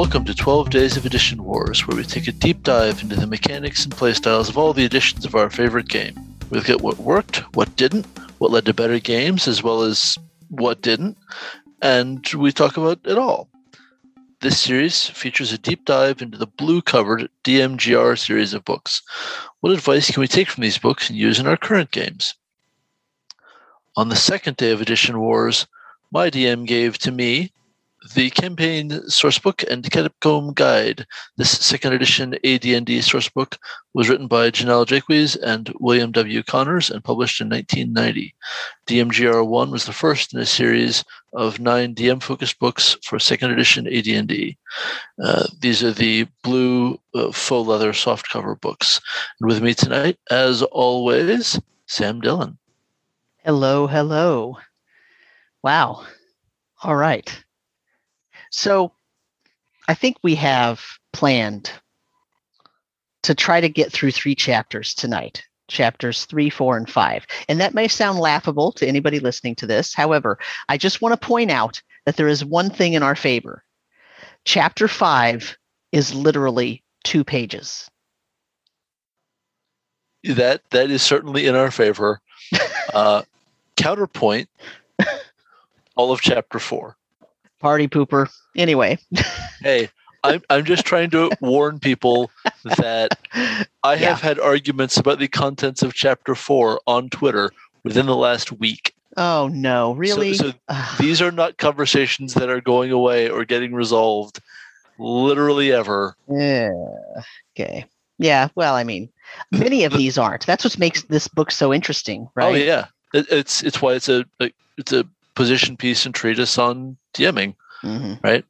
Welcome to 12 Days of Edition Wars, where we take a deep dive into the mechanics and playstyles of all the editions of our favorite game. We look at what worked, what didn't, what led to better games, as well as what didn't, and we talk about it all. This series features a deep dive into the blue covered DMGR series of books. What advice can we take from these books and use in our current games? On the second day of Edition Wars, my DM gave to me the campaign sourcebook and Catacomb Guide. This second edition AD&D sourcebook was written by Jennell Jaquays and William W. Connors and published in 1990. DMGR1 was the first in a series of nine DM-focused books for second edition AD&D. Uh, these are the blue uh, faux leather softcover books. And with me tonight, as always, Sam Dillon. Hello, hello. Wow. All right. So I think we have planned to try to get through three chapters tonight chapters three, four, and five. And that may sound laughable to anybody listening to this. However, I just want to point out that there is one thing in our favor. Chapter five is literally two pages. That that is certainly in our favor. Uh, counterpoint: all of chapter four party pooper. Anyway. hey, I'm I'm just trying to warn people that I have yeah. had arguments about the contents of chapter four on Twitter within the last week. Oh no, really? So, so these are not conversations that are going away or getting resolved literally ever. Yeah. Okay. Yeah. Well, I mean, many of these aren't. That's what makes this book so interesting, oh, right? Oh yeah. It, it's it's why it's a it's a position piece and treatise on DMing, mm-hmm. right?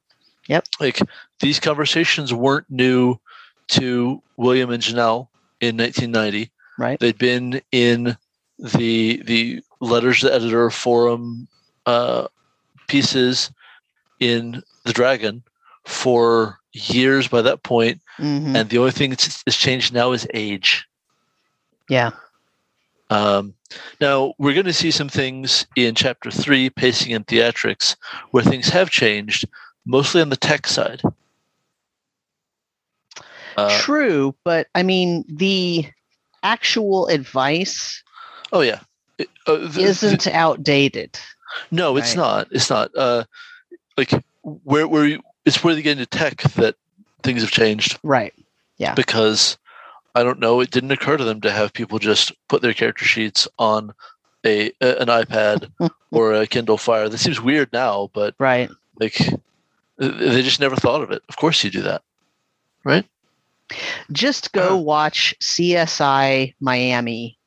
Yep. Like these conversations weren't new to William and Jennell in 1990. Right. They'd been in the the letters to the editor forum uh, pieces in the Dragon for years by that point, mm-hmm. and the only thing that's, that's changed now is age. Yeah. Um, now, we're going to see some things in chapter three, pacing and theatrics, where things have changed, mostly on the tech side. Uh, True, but I mean, the actual advice. Oh, yeah. uh, the, isn't the, outdated. No, it's not. It's not. Uh, like, where, where you, it's where they get into tech that things have changed. Right. Yeah. Because I don't know. It didn't occur to them to have people just put their character sheets on a an iPad or a Kindle Fire. This seems weird now, but right, like they just never thought of it. Of course, you do that, right? Just go uh, watch CSI Miami,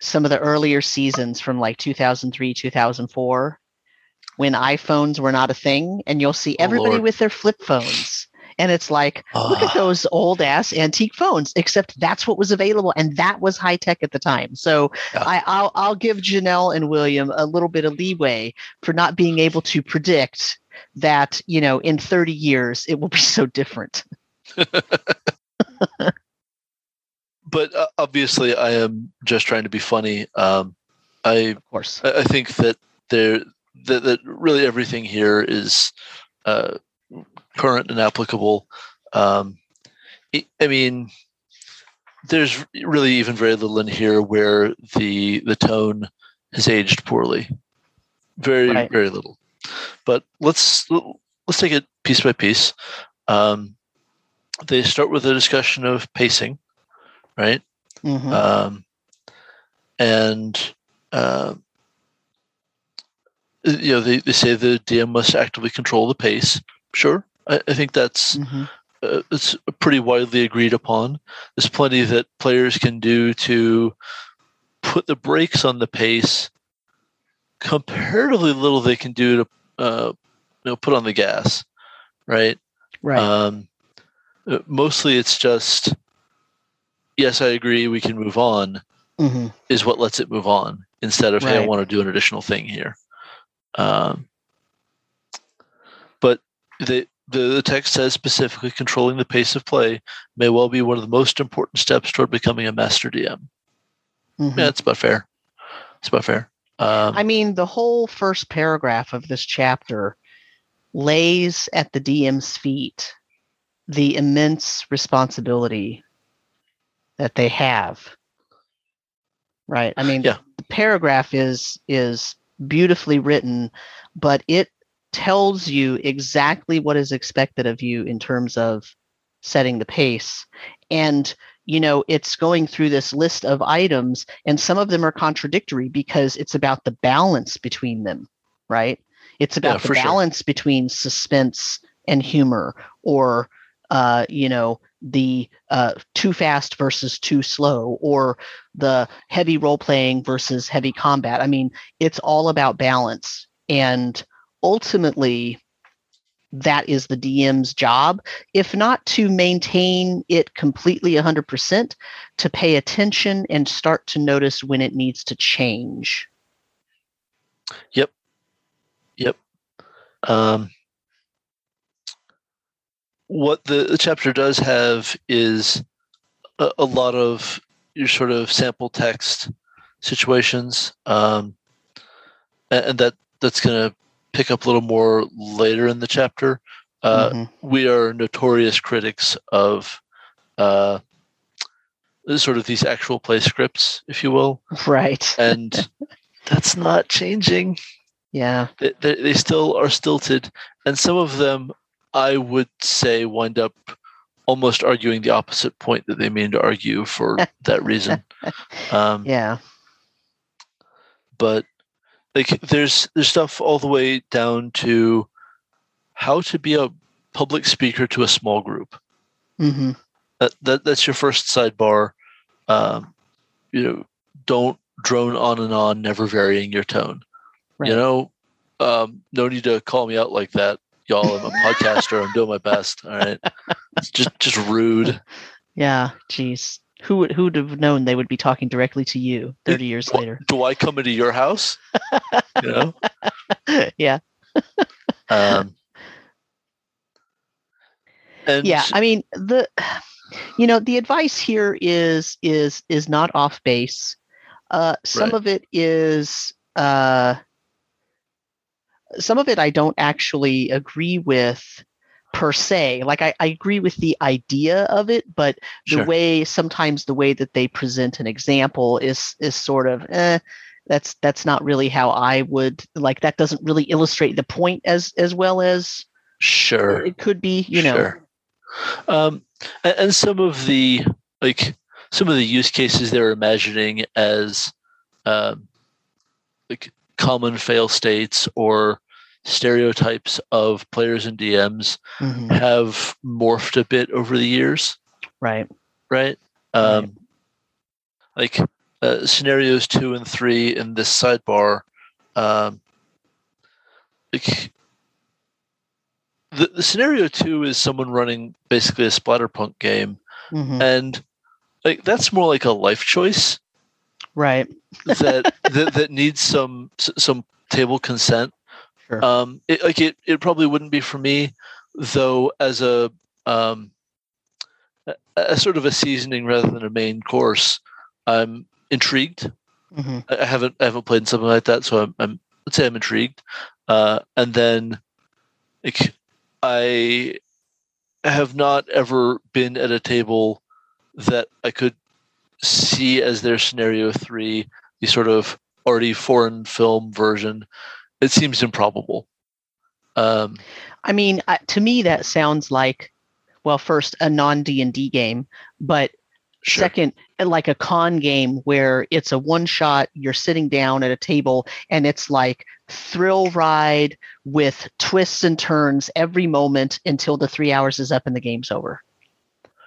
some of the earlier seasons from like 2003, 2004, when iPhones were not a thing, and you'll see oh, everybody with their flip phones and it's like, look at those old ass antique phones, except that's what was available. And that was high tech at the time. So yeah. I, I'll, I'll give Jennell and William a little bit of leeway for not being able to predict that, you know, in 30 years, it will be so different. but uh, obviously, I am just trying to be funny. Um, I, of course, I, I think that there, that, that really everything here is, uh, current and applicable. Um, I mean, there's really even very little in here where the the tone has aged poorly. Very right. very little. But let's let's take it piece by piece. Um, they start with a discussion of pacing, right? Mm-hmm. Um, and uh, you know they, they say the DM must actively control the pace. Sure, I, I think that's mm-hmm. uh, it's pretty widely agreed upon. There's plenty that players can do to put the brakes on the pace. Comparatively little they can do to uh, you know put on the gas, right? Right. Um, uh, mostly it's just yes, I agree. We can move on. Mm-hmm. Is what lets it move on instead of right. hey, I want to do an additional thing here. Um, but the, the, text says specifically controlling the pace of play may well be one of the most important steps toward becoming a master DM. Mm-hmm. Yeah, it's about fair. It's about fair. Um, I mean, the whole first paragraph of this chapter lays at the DM's feet the immense responsibility that they have. Right. I mean, Yeah. the paragraph is is beautifully written, but it tells you exactly what is expected of you in terms of setting the pace. And you know, it's going through this list of items, and some of them are contradictory because it's about the balance between them, right? It's about the for sure. balance between suspense and humor, or uh, you know, the uh, too fast versus too slow, or the heavy role playing versus heavy combat. I mean, it's all about balance, and ultimately, that is the DM's job, if not to maintain it completely 100%, to pay attention and start to notice when it needs to change. Yep. Yep. Um, what the, the chapter does have is a, a lot of your sort of sample text situations, um, a- and, that that's going to pick up a little more later in the chapter. Uh, Mhm. We are notorious critics of uh, sort of these actual play scripts, if you will, Right. and that's not changing yeah. they, they, they still are stilted and some of them i would say wind up almost arguing the opposite point that they mean to argue for that reason um, Yeah. but like there's there's stuff all the way down to how to be a public speaker to a small group. Hmm that, that that's your first sidebar. Um, you know don't drone on and on never varying your tone. Right. you know um, no need to call me out like that y'all. I'm a podcaster. I'm doing my best. All right? It's just just rude. Yeah. Jeez. Who would who would have known they would be talking directly to you 30 years Wha- later? do i come into your house you know yeah. um, yeah i mean the you know the advice here is is is not off base uh some Right. of it is uh some of it i don't actually agree with per se like i, I agree with the idea of it but the Sure. way sometimes the way that they present an example is is sort of eh, that's that's not really how i would like that doesn't really illustrate the point as as well as sure it could be you know Sure. Um, and, and some of the like some of the use cases they're imagining as um, like common fail states or stereotypes of players and DMs Mhm. have morphed a bit over the years, right right? Um, Like uh, scenarios two and three in this sidebar, um, like the, the scenario two is someone running basically a splatterpunk game, Mhm. and like that's more like a life choice Right. that that, that needs some some table consent. Sure. Um, it, like it, it probably wouldn't be for me, though. As a um, a, sort of a seasoning rather than a main course, I'm intrigued. Mhm. I I haven't I haven't played something like that, so I'm, I'm let's say I'm intrigued. Uh, and then, like, I have not ever been at a table that I could see as their scenario three, the sort of already foreign film version. It seems improbable. Um, I mean, uh, to me, that sounds like, well, first a non D and D game, but sure. second, uh, like a con game where it's a one shot. You're sitting down at a table, and it's like thrill ride with twists and turns every moment until the three hours is up and the game's over.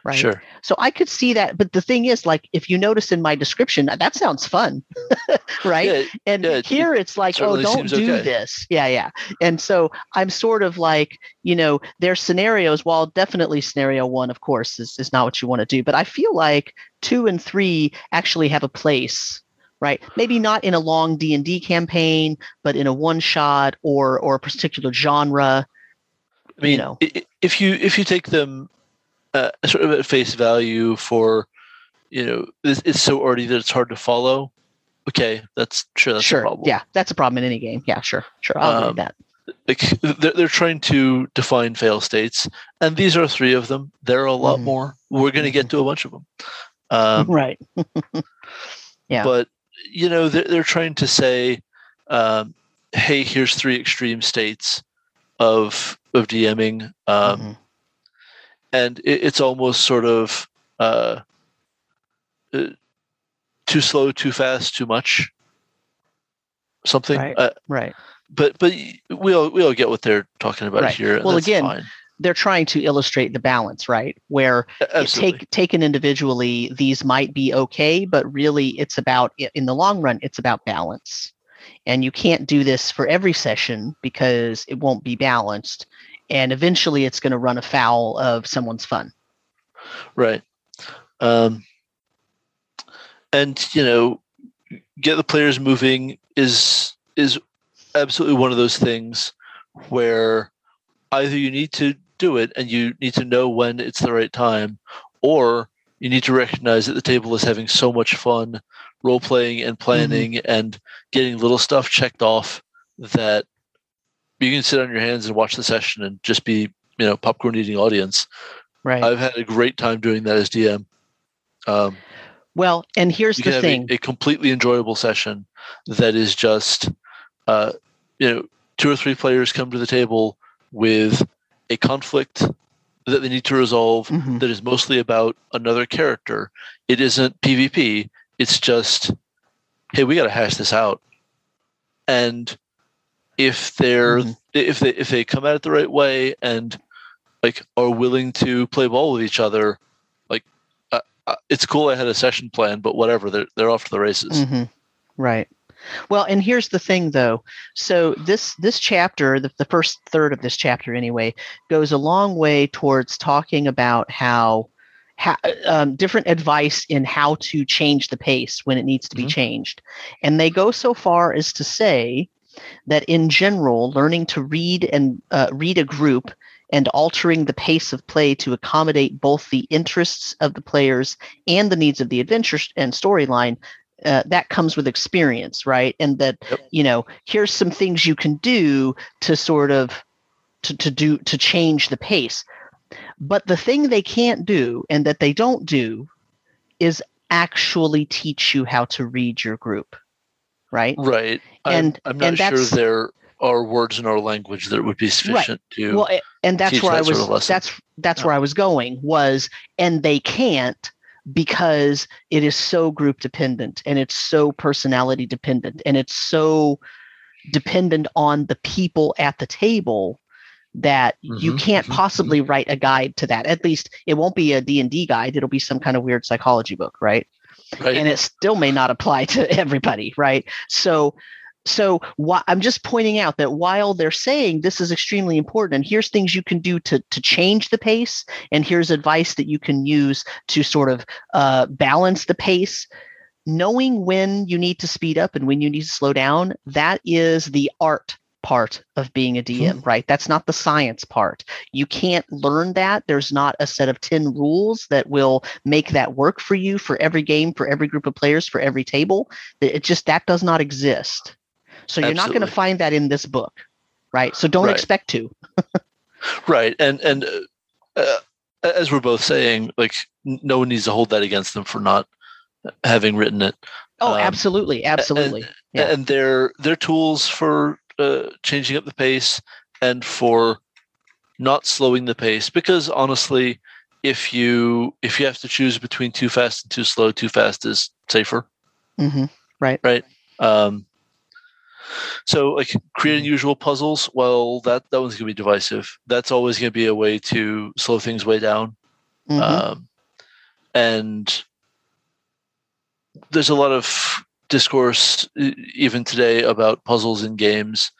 Right. Sure. So I could see that, but the thing is, like, if you notice in my description, that sounds fun, right? Yeah, And Yeah, here it's like, oh, don't do okay. this. Yeah, yeah. And so I'm sort of like, you know, their scenarios, while definitely scenario one, of course, is, is not what you want to do. But I feel like two and three actually have a place, right? Maybe not in a long D and D campaign, but in a one shot or or a particular genre. I mean, you know. if you if you take them uh, sort of at face value for, you know, it's, it's so already that it's hard to follow. Okay, that's sure that's sure. a problem. Yeah, that's a problem in any game. Yeah, sure. Sure. I'll Um, that. like they're, they're trying to define fail states, and these are three of them. There are a lot Mhm. more. We're going to get to a bunch of them. Um, right. Yeah. But you know, they're, they're trying to say, um, "Hey, here's three extreme states of of DMing," um, Mhm. And it, it's almost sort of uh, uh, too slow, too fast, too much, something. Right. Uh, Right. but but we all we all get what they're talking about Right. here. Well, again, fine. They're trying to illustrate the balance, right? Where take taken individually, these might be okay, but really, it's about in the long run, it's about balance. And you can't do this for every session because it won't be balanced, and eventually, it's going to run afoul of someone's fun. right. Um, and you know, get the players moving is is absolutely one of those things where either you need to do it and you need to know when it's the right time, or you need to recognize that the table is having so much fun role playing and planning and getting little stuff checked off that you can sit on your hands and watch the session and just be you know popcorn eating audience. Right. I've had a great time doing that as DM. Um, well, and here's the thing. a, a completely enjoyable session that is just uh, you know two or three players come to the table with a conflict that they need to resolve Mhm. that is mostly about another character it isn't pvp it's just hey we got to hash this out and if they're Mhm. if they if they come at it the right way and like are willing to play ball with each other like uh, uh, it's cool i had a session plan but whatever they're, they're off to the races Mhm. Right. Well, and here's the thing, though. So this this chapter, the, the first third of this chapter, anyway, goes a long way towards talking about how. How, um, different advice in how to change the pace when it needs to be Mhm. changed. And they go so far as to say that in general, learning to read and uh, read a group and altering the pace of play to accommodate both the interests of the players and the needs of the adventure and storyline uh, that comes with experience right? And that Yep. you know here's some things you can do to sort of to, to do to change the pace. But the thing they can't do and that they don't do is actually teach you how to read your group right? Right. And- I'm, I'm not and sure there are words in our language that would be sufficient to well and that's where i that sort was of that's that's Yeah. where i was going was and they can't because it is so group dependent and it's so personality dependent and it's so dependent on the people at the table that you Mhm, can't mhm, possibly write a guide to that. At least it won't be a d&d guide. It'll be some kind of weird psychology book right right. and it still may not apply to everybody right? So so why, i'm just pointing out that while they're saying this is extremely important and here's things you can do to to change the pace and here's advice that you can use to sort of uh, balance the pace knowing when you need to speed up and when you need to slow down that is the art part of being a dm right? That's not the science part. You can't learn that. There's not a set of 10 rules that will make that work for you for every game for every group of players for every table. It just that does not exist. So you're not going to find that in this book right? So don't Right. expect to. Right and and uh, uh, as we're both saying like no one needs to hold that against them for not having written it. Oh Um, absolutely absolutely. Yeah. and they're they're tools for uh, changing up the pace and for not slowing the pace. Because honestly if you if you have to choose between too fast and too slow too fast is safer. Hmm um so like create unusual puzzles well that that one's going to be divisive. That's always going to be a way to slow things way down. Mhm. um, and there's a lot of discourse even today about puzzles in games.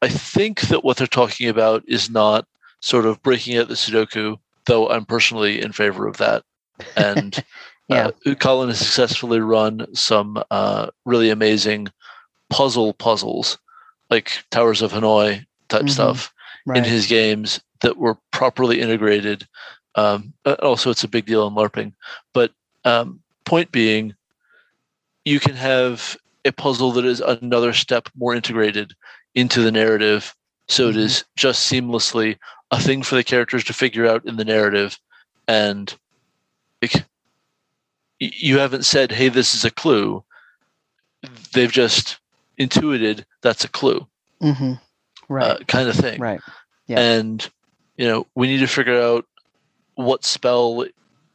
I think that what they're talking about is not sort of breaking out the Sudoku, though I'm personally in favor of that. And Yeah. uh, Colin has successfully run some uh, really amazing puzzle puzzles, like Towers of Hanoi type Mhm. stuff in his games that were properly integrated. Um, uh, also, it's a big deal in LARPing. But um, point being, you can have a puzzle that is another step more integrated into the narrative So it Mhm. just seamlessly a thing for the characters to figure out in the narrative, and like, you haven't said, "Hey, this is a clue." They've just intuited that's a clue, hmm Right. uh, kind of thing. right. Yeah. And you know, we need to figure out what spell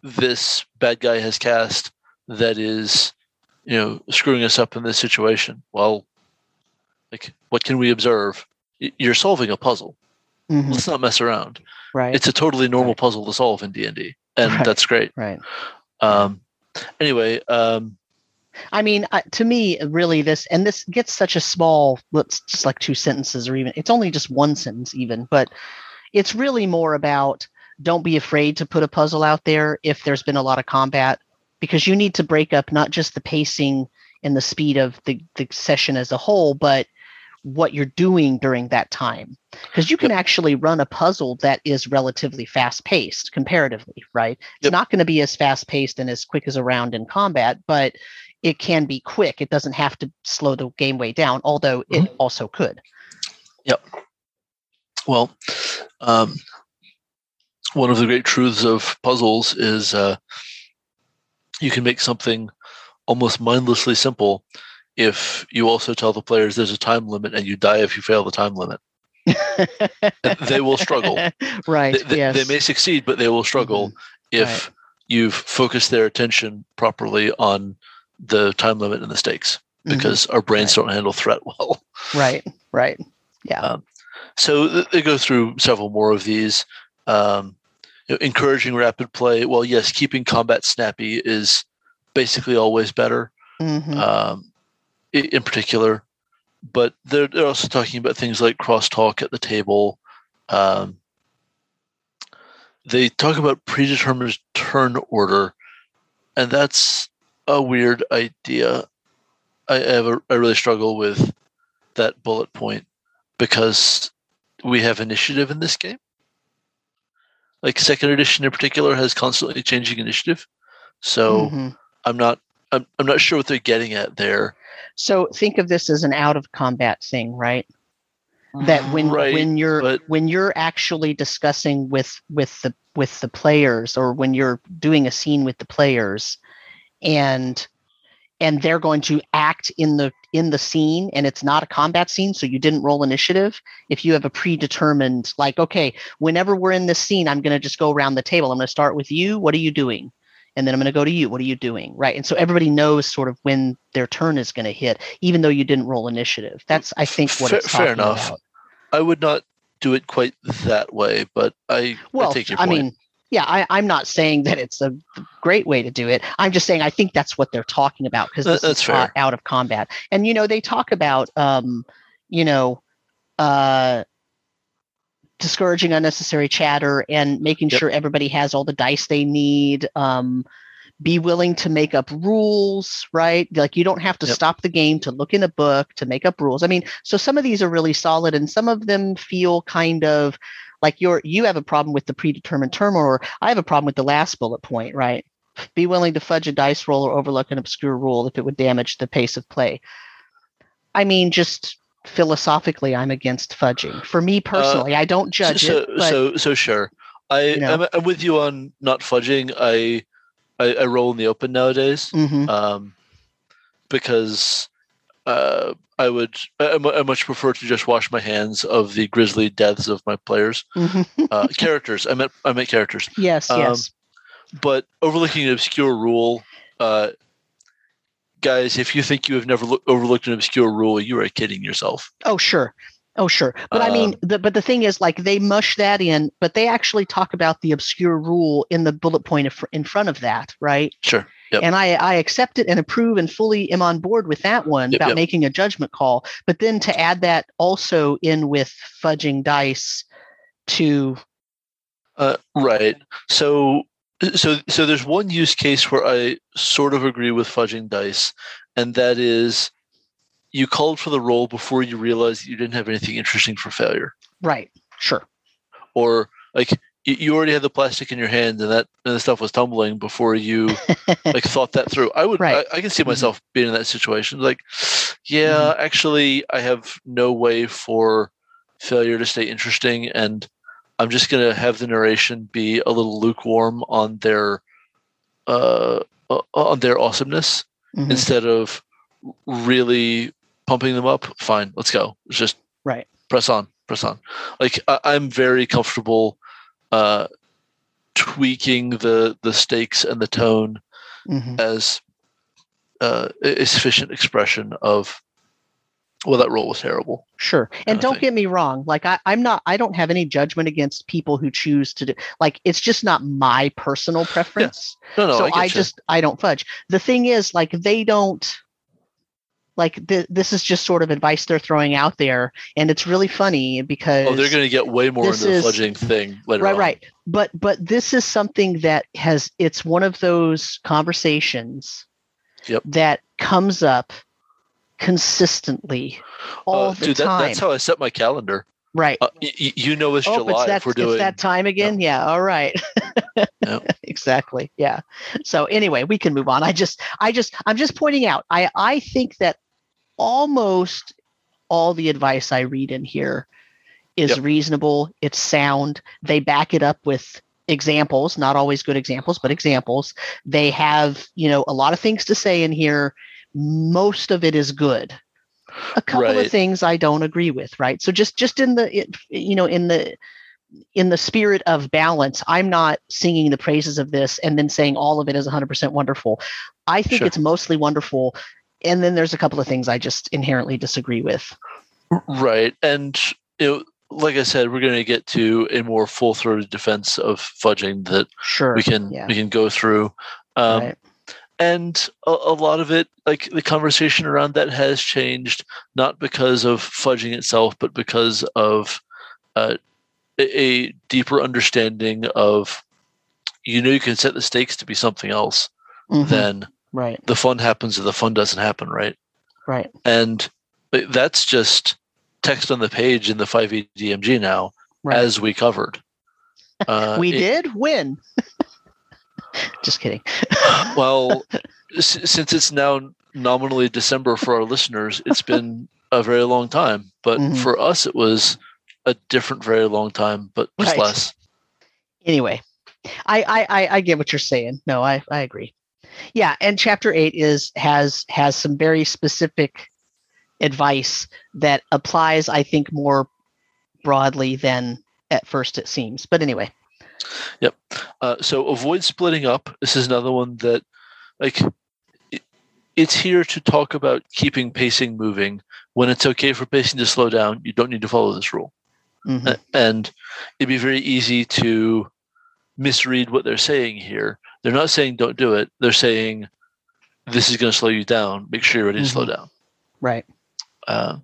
this bad guy has cast that is, you know, screwing us up in this situation. Well, like, what can we observe? You're solving a puzzle. hmm Let's not mess around. Right. It's a totally normal Right. puzzle to solve in D and D, and Right. that's great. right. Um, anyway, um, I mean, uh, to me, really, this and this gets such a small, let's just like two sentences, or even it's only just one sentence, even, but it's really more about don't be afraid to put a puzzle out there if there's been a lot of combat, because you need to break up not just the pacing and the speed of the, the session as a whole, but what you're doing during that time. Because you can actually run a puzzle that is relatively fast paced comparatively, right? It's Yep. not going to be as fast paced and as quick as a round in combat, but it can be quick. It doesn't have to slow the game way down, although it also could. Yep. Well, um, one of the great truths of puzzles is uh, you can make something almost mindlessly simple if you also tell the players there's a time limit and you die if you fail the time limit. They will struggle. right. They, they- yes. they may succeed, but they will struggle if Right. you've focused their attention properly on the time limit and the stakes Mhm. because our brains Right. don't handle threat well. Right. Right. Yeah. So th- they go through several more of these. Um, encouraging rapid play. Well, yes, keeping combat snappy is basically always better. Mhm. Um, in particular, but they're, they're also talking about things like crosstalk at the table. Um, they talk about predetermined turn order, and that's a weird idea. I have a, I really struggle with that bullet point because we have initiative in this game. Like second edition in particular has constantly changing initiative, so Mhm. I'm not I'm, I'm not sure what they're getting at there. So think of this as an out of combat thing, right? That when Right, when you're but- when you're actually discussing with with the with the players or when you're doing a scene with the players and and they're going to act in the in the scene and it's not a combat scene so you didn't roll initiative. If you have a predetermined like okay whenever we're in this scene i'm going to just go around the table. I'm going to start with you. What are you doing? And then i'm going to go to you. What are you doing? Right? And so everybody knows sort of when their turn is going to hit even though you didn't roll initiative. That's i think what Fair- it's fair enough. about. I would not do it quite that way, but I, I well take your i point. mean yeah I, i'm not saying that it's a great way to do it i'm just saying i think that's what they're talking about because this that's is fair. out of combat and you know they talk about um you know uh discouraging unnecessary chatter and making Yep. sure everybody has all the dice they need um be willing to make up rules right like you don't have to Yep. stop the game to look in a book to make up rules i mean so some of these are really solid and some of them feel kind of like you're you have a problem with the predetermined term or i have a problem with the last bullet point right be willing to fudge a dice roll or overlook an obscure rule if it would damage the pace of play i mean just philosophically i'm against fudging for me personally i don't judge so, it but so so sure. I You know. I'm, I'm with you on not fudging. I I, I roll in the open nowadays. Mhm. um, because uh, I would I, I much prefer to just wash my hands of the grisly deaths of my players. Mhm. Uh, characters, I meant I meant characters. yes Um, yes But overlooking an obscure rule, uh, guys, if you think you have never loo- overlooked an obscure rule, you are kidding yourself. Oh, sure. Oh, sure. But I mean, Um, the, but the thing is, like, they mush that in, but they actually talk about the obscure rule in the bullet point of- in front of that, right? Sure. Yep. And I, I accept it and approve and fully am on board with that one Yep, about yep. making a judgment call. But then to add that also in with fudging dice to, Uh, right. So, so, so there's one use case where I sort of agree with fudging dice, and that is you called for the roll before you realized you didn't have anything interesting for failure, right, sure. or like you, you already had the plastic in your hand and that and the stuff was tumbling before you like thought that through. I would, Right. I, I can see Mhm. myself being in that situation. Like, yeah, actually, I have no way for failure to stay interesting, and I'm just gonna have the narration be a little lukewarm on their uh, uh on their awesomeness Mhm. instead of really pumping them up. Fine, let's go. Let's just Right. press on, press on. Like I, I'm very comfortable uh, tweaking the the stakes and the tone Mhm. as uh, a sufficient expression of well, that role was terrible. Sure. And don't get me wrong. Like I, I'm not I don't have any judgment against people who choose to do like it's just not my personal preference. No, no, so I, I, just I don't fudge. The thing is, like they don't like th- this is just sort of advice they're throwing out there, and it's really funny because oh, they're going to get way more into the fudging thing later right, on. right. But but this is something that has it's one of those conversations Yep. that comes up consistently all Uh, the dude, that, time. that's how I set my calendar. right. Uh, y- y- you know, it's oh, July it's that, if we're doing. it's that time again. Yeah. All right. Yep. exactly. Yeah. So anyway, we can move on. I just, I just, I'm just pointing out. I, I think that almost all the advice I read in here is Yep. reasonable. It's sound. They back it up with examples, not always good examples, but examples. They have, you know, a lot of things to say in here. Most of it is good. A couple Right. of things I don't agree with, right? So just just in the it, you know in the in the spirit of balance, I'm not singing the praises of this and then saying all of it is 100% wonderful. I think Sure. it's mostly wonderful. And then there's a couple of things I just inherently disagree with. Right. And know, like I said, we're going to get to a more full-throated defense of fudging that Sure. we can yeah. we can go through. Um, right. and a, a lot of it like the conversation around that has changed not because of fudging itself but because of uh, a, a deeper understanding of you know you can set the stakes to be something else Mhm. then right. the fun happens or the fun doesn't happen right Right. and that's just text on the page in the 5e dmg now Right. as we covered uh, we it- did win. just kidding. well, s- since it's now nominally December for our listeners, it's been a very long time. But Mhm. for us, it was a different, very long time, but just Right. less. anyway I, I i i get what you're saying no i i agree yeah and chapter eight is has has some very specific advice that applies i think more broadly than at first it seems but anyway Yep. Uh, so avoid splitting up. This is another one that, like, it, it's here to talk about keeping pacing moving. When it's okay for pacing to slow down, you don't need to follow this rule. Mhm. A- and it'd be very easy to misread what they're saying here. They're not saying don't do it. They're saying this is going to slow you down. Make sure you're ready to slow down. right Uh,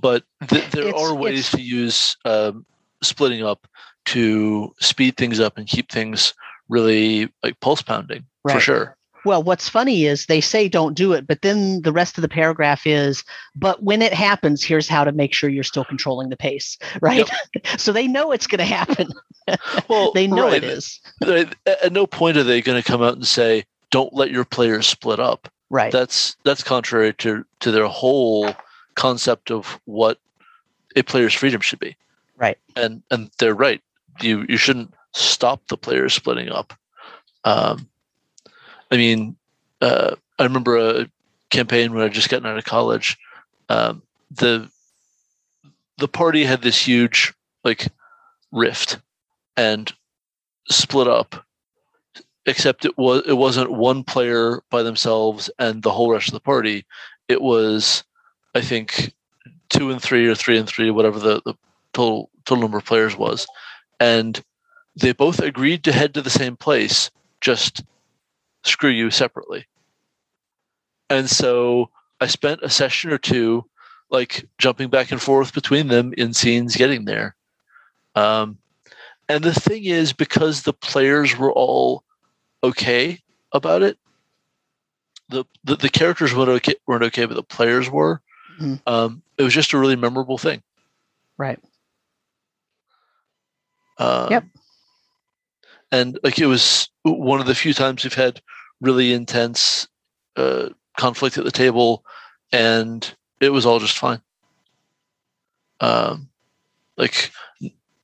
but th- there It's- are ways to use um, splitting up to speed things up and keep things really like pulse pounding for sure. Well what's funny is they say don't do it but then the rest of the paragraph is but when it happens here's how to make sure you're still controlling the pace right? So they know it's going to happen. Well, they know right, it is At at no point are they going to come out and say, "Don't let your players split up." right. That's that's contrary to to their whole concept of what a player's freedom should be. Right. and and they're right. You you shouldn't stop the players splitting up. Um i mean uh i remember a campaign when i just gotten out of college um the the party had this huge like rift and split up except it was it wasn't one player by themselves and the whole rest of the party. It was, I think, two and three or three and three, whatever the, the total total number of players was, and they both agreed to head to the same place. Just screw you separately. And so I spent a session or two, like jumping back and forth between them in scenes getting there. Um, and the thing is, because the players were all okay about it. The the, the characters weren't okay, weren't okay, but the players were. Mhm. Um, it was just a really memorable thing. right Um, Yep. And like it was one of the few times we've had really intense uh, conflict at the table, and it was all just fine. Um, like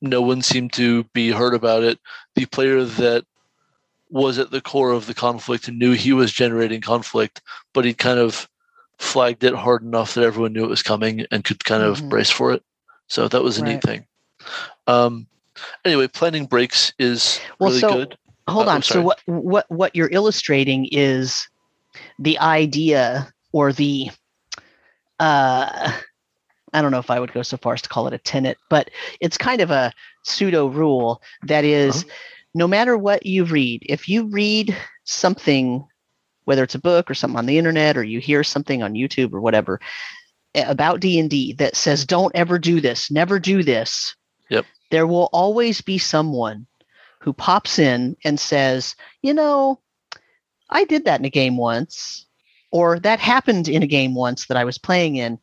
no one seemed to be hurt about it. The player that was at the core of the conflict and knew he was generating conflict, but he kind of flagged it hard enough that everyone knew it was coming and could kind of Mhm. brace for it. So that was a Right. neat thing. Um, anyway, planning breaks is Well, really so- good. Hold Uh, on. So what what what you're illustrating is the idea or the uh I don't know if I would go so far as to call it a tenet, but it's kind of a pseudo rule that is Uh-huh. no matter what you read, if you read something whether it's a book or something on the internet or you hear something on YouTube or whatever about D&D that says don't ever do this, never do this. Yep. There will always be someone who pops in and says, "You know, I did that in a game once or that happened in a game once that I was playing in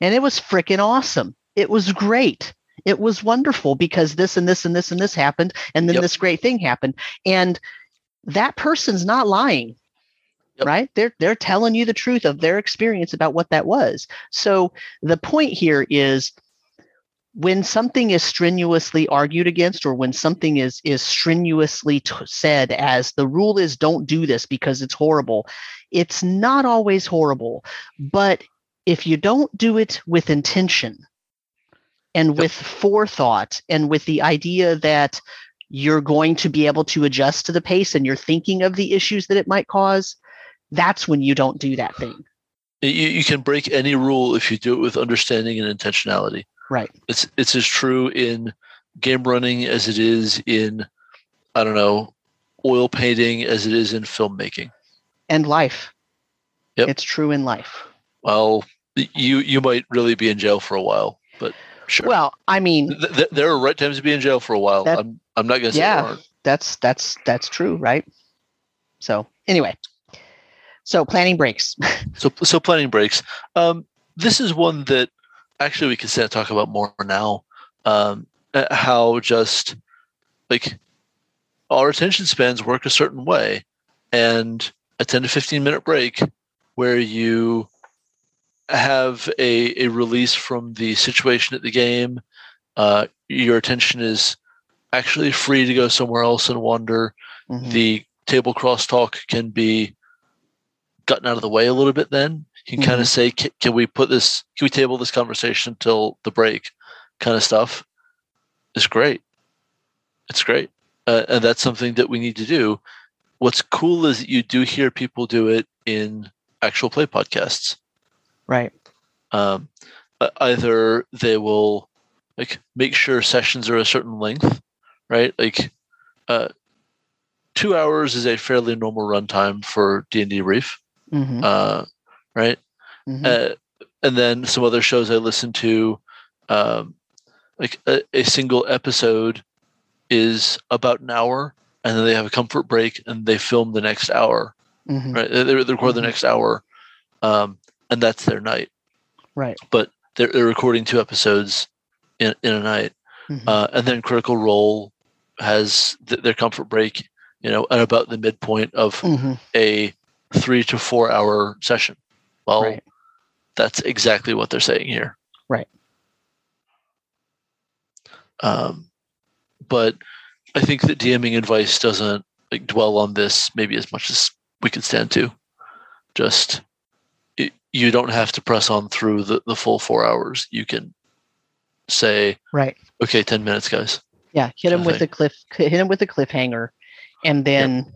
and it was freaking awesome. It was great. It was wonderful because this and this and this and this happened and then Yep. this great thing happened." And that person's not lying Yep. right they're they're telling you the truth of their experience about what that was so the point here is when something is strenuously argued against or when something is is strenuously t- said as the rule is don't do this because it's horrible it's not always horrible but if you don't do it with intention and with forethought and with the idea that you're going to be able to adjust to the pace and you're thinking of the issues that it might cause that's when you don't do that thing You, you can break any rule if you do it with understanding and intentionality. Right It's it's as true in game running as it is in I don't know oil painting as it is in filmmaking. and life Yep. it's true in life Well, you you might really be in jail for a while, but sure. well i mean Th- th- there are right times to be in jail for a while. That- I'm I'm not gonna say Yeah. that's that's that's true right so anyway so planning breaks So so planning breaks. Um, this is one that actually we can sit and talk about more now. Um, how just like our attention spans work a certain way, and a ten to fifteen minute break where you have a, a release from the situation at the game. Uh, your attention is actually free to go somewhere else and wander Mhm. the table crosstalk can be gotten out of the way a little bit then you can kind of say can, can we put this can we table this conversation until the break? Kind of stuff. Is great. It's great. Uh, and that's something that we need to do. What's cool is that you do hear people do it in actual play podcasts. Right. Um, either they will like make sure sessions are a certain length right? Like uh, two hours is a fairly normal runtime for d&d reef. Mhm. uh, right Mhm. uh, and then some other shows i listen to um, like a, a single episode is about an hour and then they have a comfort break and they film the next hour Mhm. right they, they record the Mhm. next hour um, and that's their night right they're, they're recording two episodes in, in a night Mhm. uh, and then critical role has th- their comfort break you know at about the midpoint of Mhm. a three to four hour session well right. that's exactly what they're saying here. Right. um, but i think that dming advice doesn't like dwell on this maybe as much as we could stand to. Just it, you don't have to press on through the, the full four hours. You can say right. Okay 10 minutes guys. Yeah hit him with a cliff hit him with a cliffhanger and then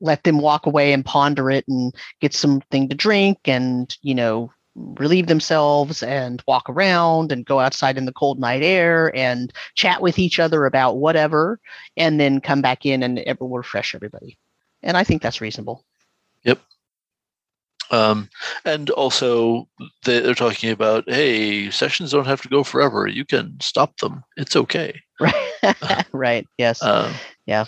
let them walk away and ponder it and get something to drink and you know relieve themselves and walk around and go outside in the cold night air and chat with each other about whatever and then come back in and it will refresh everybody. And i think that's reasonable. Yep. um, and also they, they're talking about hey sessions don't have to go forever. You can stop them. It's okay. Right. Right yes. Um, Yeah.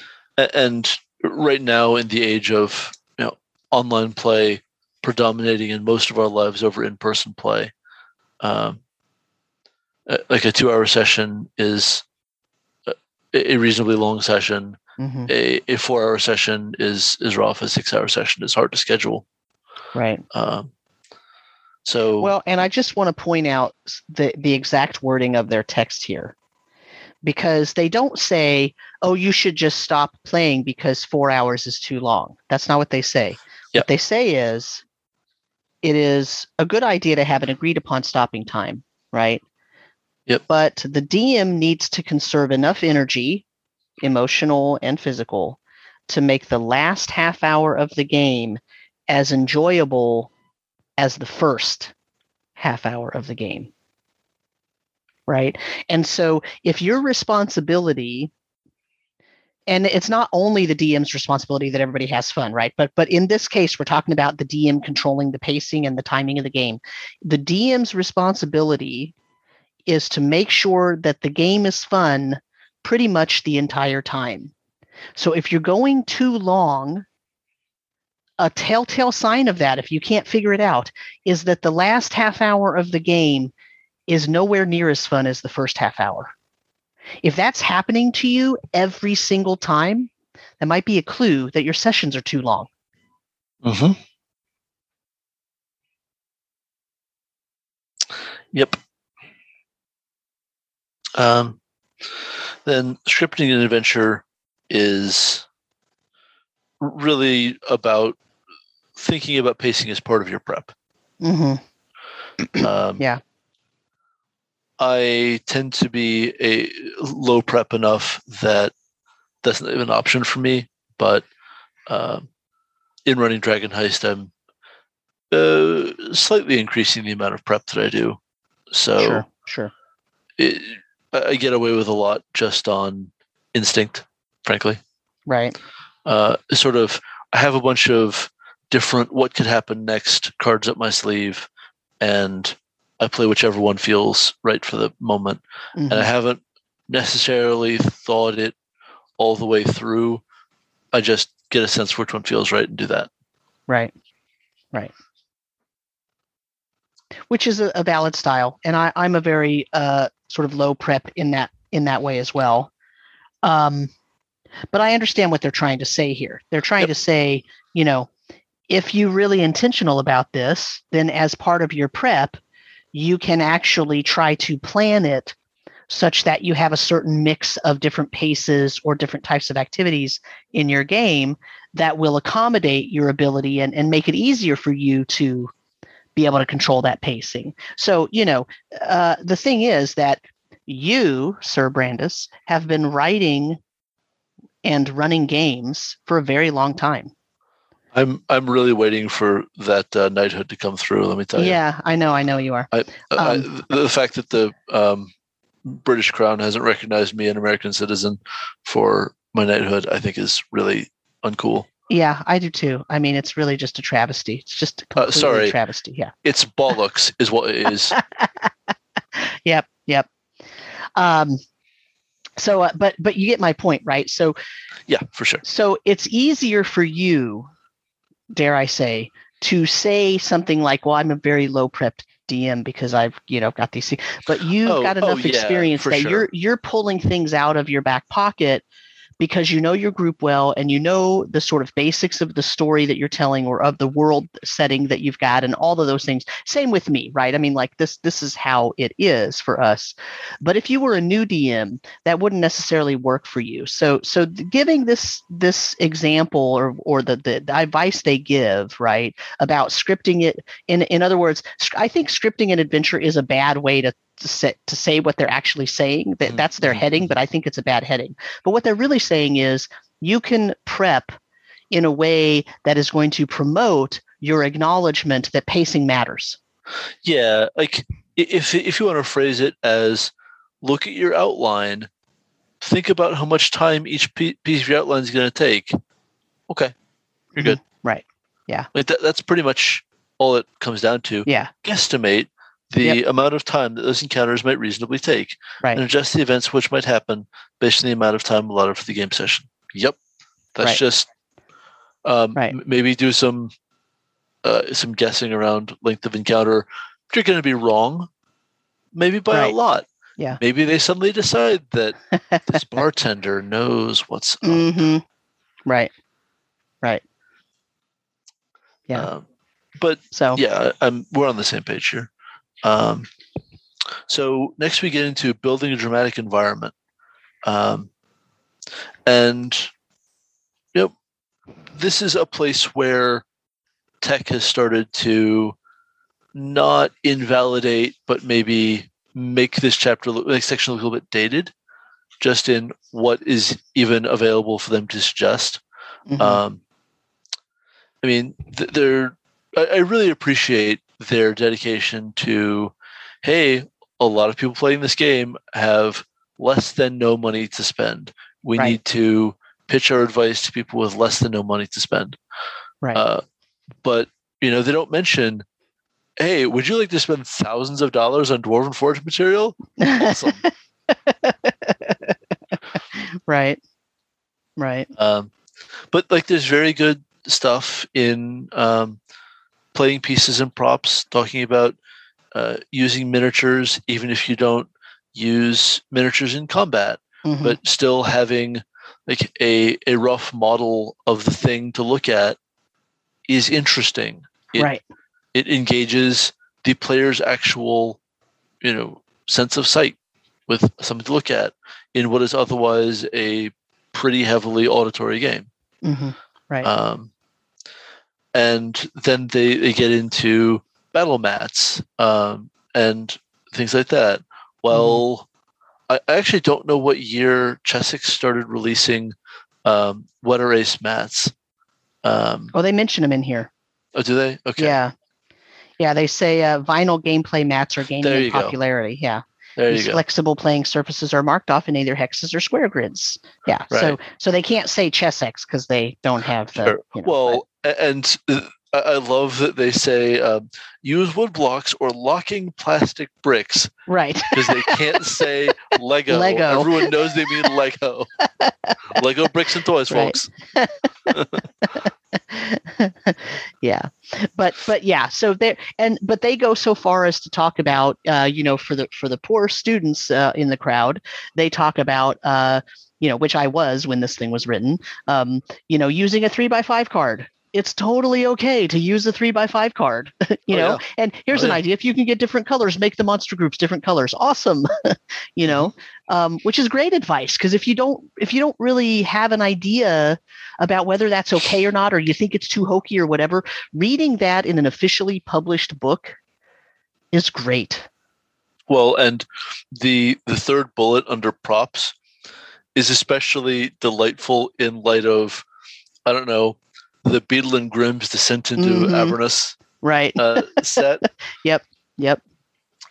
And right now, in the age of you know online play predominating in most of our lives over in-person play, um, like a two-hour session is a, reasonably long session. Mhm. A, a four-hour session is is rough. A six-hour session is hard to schedule. right Um, so Well, and I just want to point out the the exact wording of their text here. because they don't say, "Oh, you should just stop playing because 4 hours is too long." That's not what they say. Yep. What they say is it is a good idea to have an agreed upon stopping time, right? Yep. But the DM needs to conserve enough energy, emotional and physical, to make the last half hour of the game as enjoyable as the first half hour of the game. Right. And so if your responsibility and it's not only the DM's responsibility that everybody has fun, right? But but in this case, we're talking about the DM controlling the pacing and the timing of the game. The DM's responsibility is to make sure that the game is fun pretty much the entire time. So if you're going too long, a telltale sign of that, if you can't figure it out, is that the last half hour of the game is nowhere near as fun as the first half hour. If that's happening to you every single time, that might be a clue that your sessions are too long. Mm-hmm. Yep. Um, then scripting an adventure is really about thinking about pacing as part of your prep. Mm-hmm. Um, Yeah. I tend to be a low prep enough that that's not even an option for me. But um, in running Dragon Heist, I'm uh, slightly increasing the amount of prep that I do. So Sure, sure. it, I I get away with a lot just on instinct, frankly. Right. Uh, sort of, I have a bunch of different what could happen next cards up my sleeve, and I play whichever one feels right for the moment. And I Mhm. haven't necessarily thought it all the way through. I just get a sense which one feels right and do that. Right. Right. Which is a, a valid style. And I, I'm a very uh, sort of low prep in that in that way as well. Um, but I understand what they're trying to say here. They're trying Yep. to say, you know, if you're really intentional about this, then as part of your prep, you can actually try to plan it such that you have a certain mix of different paces or different types of activities in your game that will accommodate your ability and, and make it easier for you to be able to control that pacing. So, you know, uh, the thing is that you, Sir Brandis, have been writing and running games for a very long time. I'm I'm really waiting for that uh, knighthood to come through. Let me tell you. Yeah, I know, I know you are. I, I, Um, the fact that the um, British Crown hasn't recognized me an American citizen for my knighthood, I think, is really uncool. Yeah, I do too. I mean, it's really just a travesty. It's just a Uh, sorry. travesty. Yeah. It's bollocks, is what it is. Yep. Yep. Um, so, uh, but but you get my point, right? So Yeah, for sure. so it's easier for you, dare I say, to say something like, "Well, I'm a very low prep DM because I've you know got these," but you've Oh, got oh, enough yeah, experience that sure. you're you're pulling things out of your back pocket because you know your group well and you know the sort of basics of the story that you're telling or of the world setting that you've got and all of those things. Same with me right? I mean like this this is how it is for us. But if you were a new dm that wouldn't necessarily work for you. So so giving this this example or or the, the the advice they give right about scripting it in in other words i think scripting an adventure is a bad way to to say, to say what they're actually saying that Mhm, that's their heading but i think it's a bad heading. But what they're really saying is you can prep in a way that is going to promote your acknowledgement that pacing matters. Yeah, like if if you want to phrase it as look at your outline, think about how much time each piece of your outline is going to take. Okay, you're good. right. Like that, that's pretty much all it comes down to. yeah. Guesstimate the Yep. amount of time that those encounters might reasonably take, right and adjust the events which might happen based on the amount of time allotted for the game session. Yep, that's Right. just um, Right. maybe do some uh, some guessing around length of encounter. You're going to be wrong, maybe by Right. a lot. Yeah. Maybe they suddenly decide that this bartender knows what's up. hmm right right yeah. Um, but so yeah, I'm we're on the same page here. Um, so next we get into building a dramatic environment. Um, and you know, this is a place where tech has started to not invalidate, but maybe make this chapter look, like section look a little bit dated, just in what is even available for them to suggest. Mhm. Um, I mean, th- they're. I, I really appreciate their dedication to, hey, a lot of people playing this game have less than no money to spend. We Right. need to pitch our advice to people with less than no money to spend. right. Uh, but you know, they don't mention, hey, would you like to spend thousands of dollars on dwarven forge material? Awesome. right. Right. Um, but like, there's very good stuff in um, playing pieces and props, talking about uh, using miniatures, even if you don't use miniatures in combat, Mhm. but still having like a a rough model of the thing to look at is interesting. It, right. It engages the player's actual, you know, sense of sight with something to look at in what is otherwise a pretty heavily auditory game. hmm Right. Um, and then they, they get into battle mats um, and things like that. Well, I, I actually don't know what year Chessex started releasing um, Wet Erase mats. Um, oh, they mention them in here. oh, do they? Okay. Yeah. Yeah, they say uh, vinyl gameplay mats are gaining you go. popularity. Yeah. There you These go. flexible playing surfaces are marked off in either hexes or square grids. Yeah. So Right. so so they can't say Chessex because they don't have the Sure. you know, well, and uh, I I love that they say um, use wood blocks or locking plastic bricks right. because they can't say Lego. Lego. Everyone knows they mean Lego. Lego bricks and toys, Right. folks. yeah but but yeah so they and but they go so far as to talk about uh you know for the for the poor students uh, in the crowd they talk about uh you know which i was when this thing was written um you know using a three by five card it's totally okay to use a three by five card you Oh, know yeah. and here's Oh, an yeah. idea if you can get different colors make the monster groups different colors awesome you know um, which is great advice because if you don't if you don't really have an idea about whether that's okay or not or you think it's too hokey or whatever reading that in an officially published book is great Well, and the the third bullet under props is especially delightful in light of I don't know the Beadle and Grimm's descent into Mhm. Avernus right uh, set. yep yep.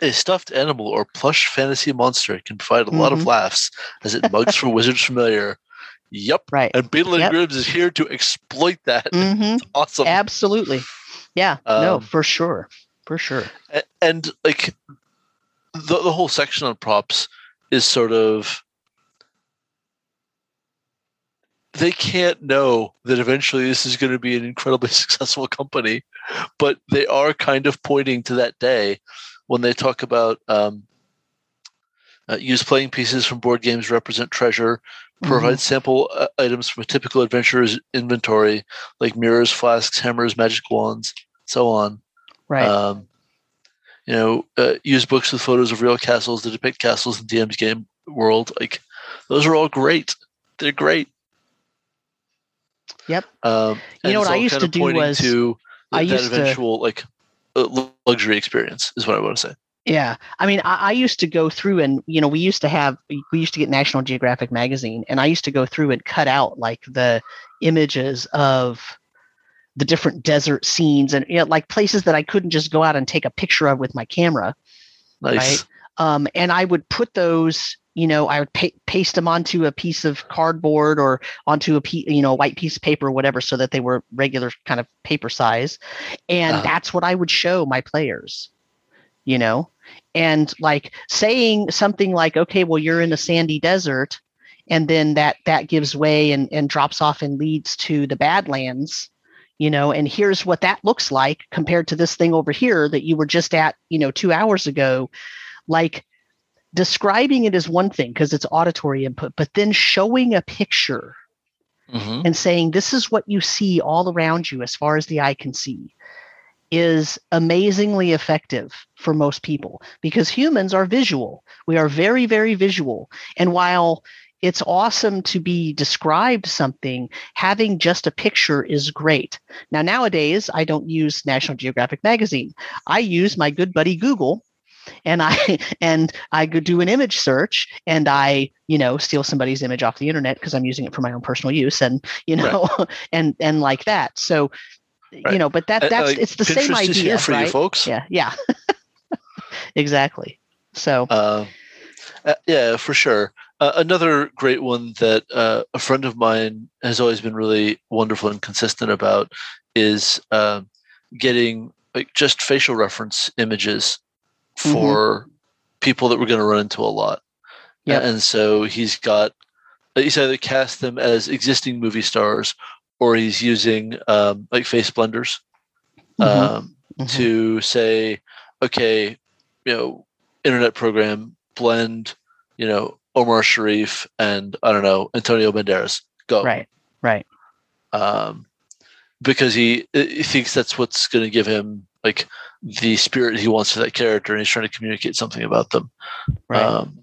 A stuffed animal or plush fantasy monster can provide a lot of Mhm. laughs as it mugs for wizards familiar. Yep. right And Beadle and Yep. Grimm's is here to exploit that. hmm Awesome. absolutely yeah no Um, for sure for sure A- and like the the whole section on props is sort of they can't know that eventually this is going to be an incredibly successful company, but they are kind of pointing to that day when they talk about um, uh, use playing pieces from board games represent treasure, provide sample uh, items from a typical adventurer's inventory, like mirrors, flasks, hammers, magic wands, so on. right Um, you know, uh, use books with photos of real castles to depict castles in DM's game world. Like, those are all great. They're great. Yep. Um, You know what I used to do was- to I that used to- eventual like uh, luxury experience is what I want to say. Yeah, I mean, I, I used to go through and you know we used to have we used to get National Geographic magazine, and I used to go through and cut out like the images of the different desert scenes and you know like places that I couldn't just go out and take a picture of with my camera. Nice. Right. Um, and I would put those, you know, I would pa- paste them onto a piece of cardboard or onto a piece, you know, white piece of paper or whatever, so that they were regular kind of paper size, and Uh-huh. that's what I would show my players, you know, and like saying something like, okay, well, you're in a sandy desert, and then that that gives way and and drops off and leads to the Badlands. You know, and here's what that looks like compared to this thing over here that you were just at, you know, two hours ago like describing it is one thing because it's auditory input, but then showing a picture Mhm. and saying this is what you see all around you as far as the eye can see is amazingly effective for most people because humans are visual. We are very, very visual. And while it's awesome to be described something. Having just a picture is great. Now, nowadays, I don't use National Geographic magazine. I use my good buddy Google and I and I could do an image search and I you know steal somebody's image off the internet because I'm using it for my own personal use and you know right. and and like that. So right. you know, but that that's uh, it's the Pinterest same idea, for right? you folks. Yeah, yeah, exactly. So uh, uh, yeah, for sure. Uh, another great one that uh, a friend of mine has always been really wonderful and consistent about is uh, getting like just facial reference images. For mm-hmm. people that we're going to run into a lot. Yeah, and so he's got he's either cast them as existing movie stars or he's using um, like face blenders mm-hmm. Um, mm-hmm. to say, okay, you know, internet program blend, you know, Omar Sharif and I don't know Antonio Banderas. Go right, right. Um, because he he thinks that's what's going to give him like the spirit he wants for that character, and he's trying to communicate something about them right. um,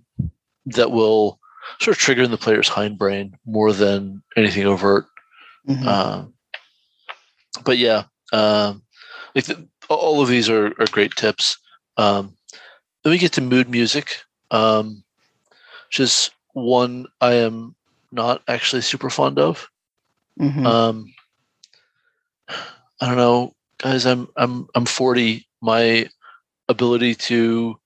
that will sort of trigger in the player's hindbrain more than anything overt. Mm-hmm. Um, but yeah, um, like the, all of these are, are great tips. Um, then we get to mood music. Um, which is one I am not actually super fond of. Mm-hmm. Um, I don't know, guys. I'm I'm I'm 40. My ability to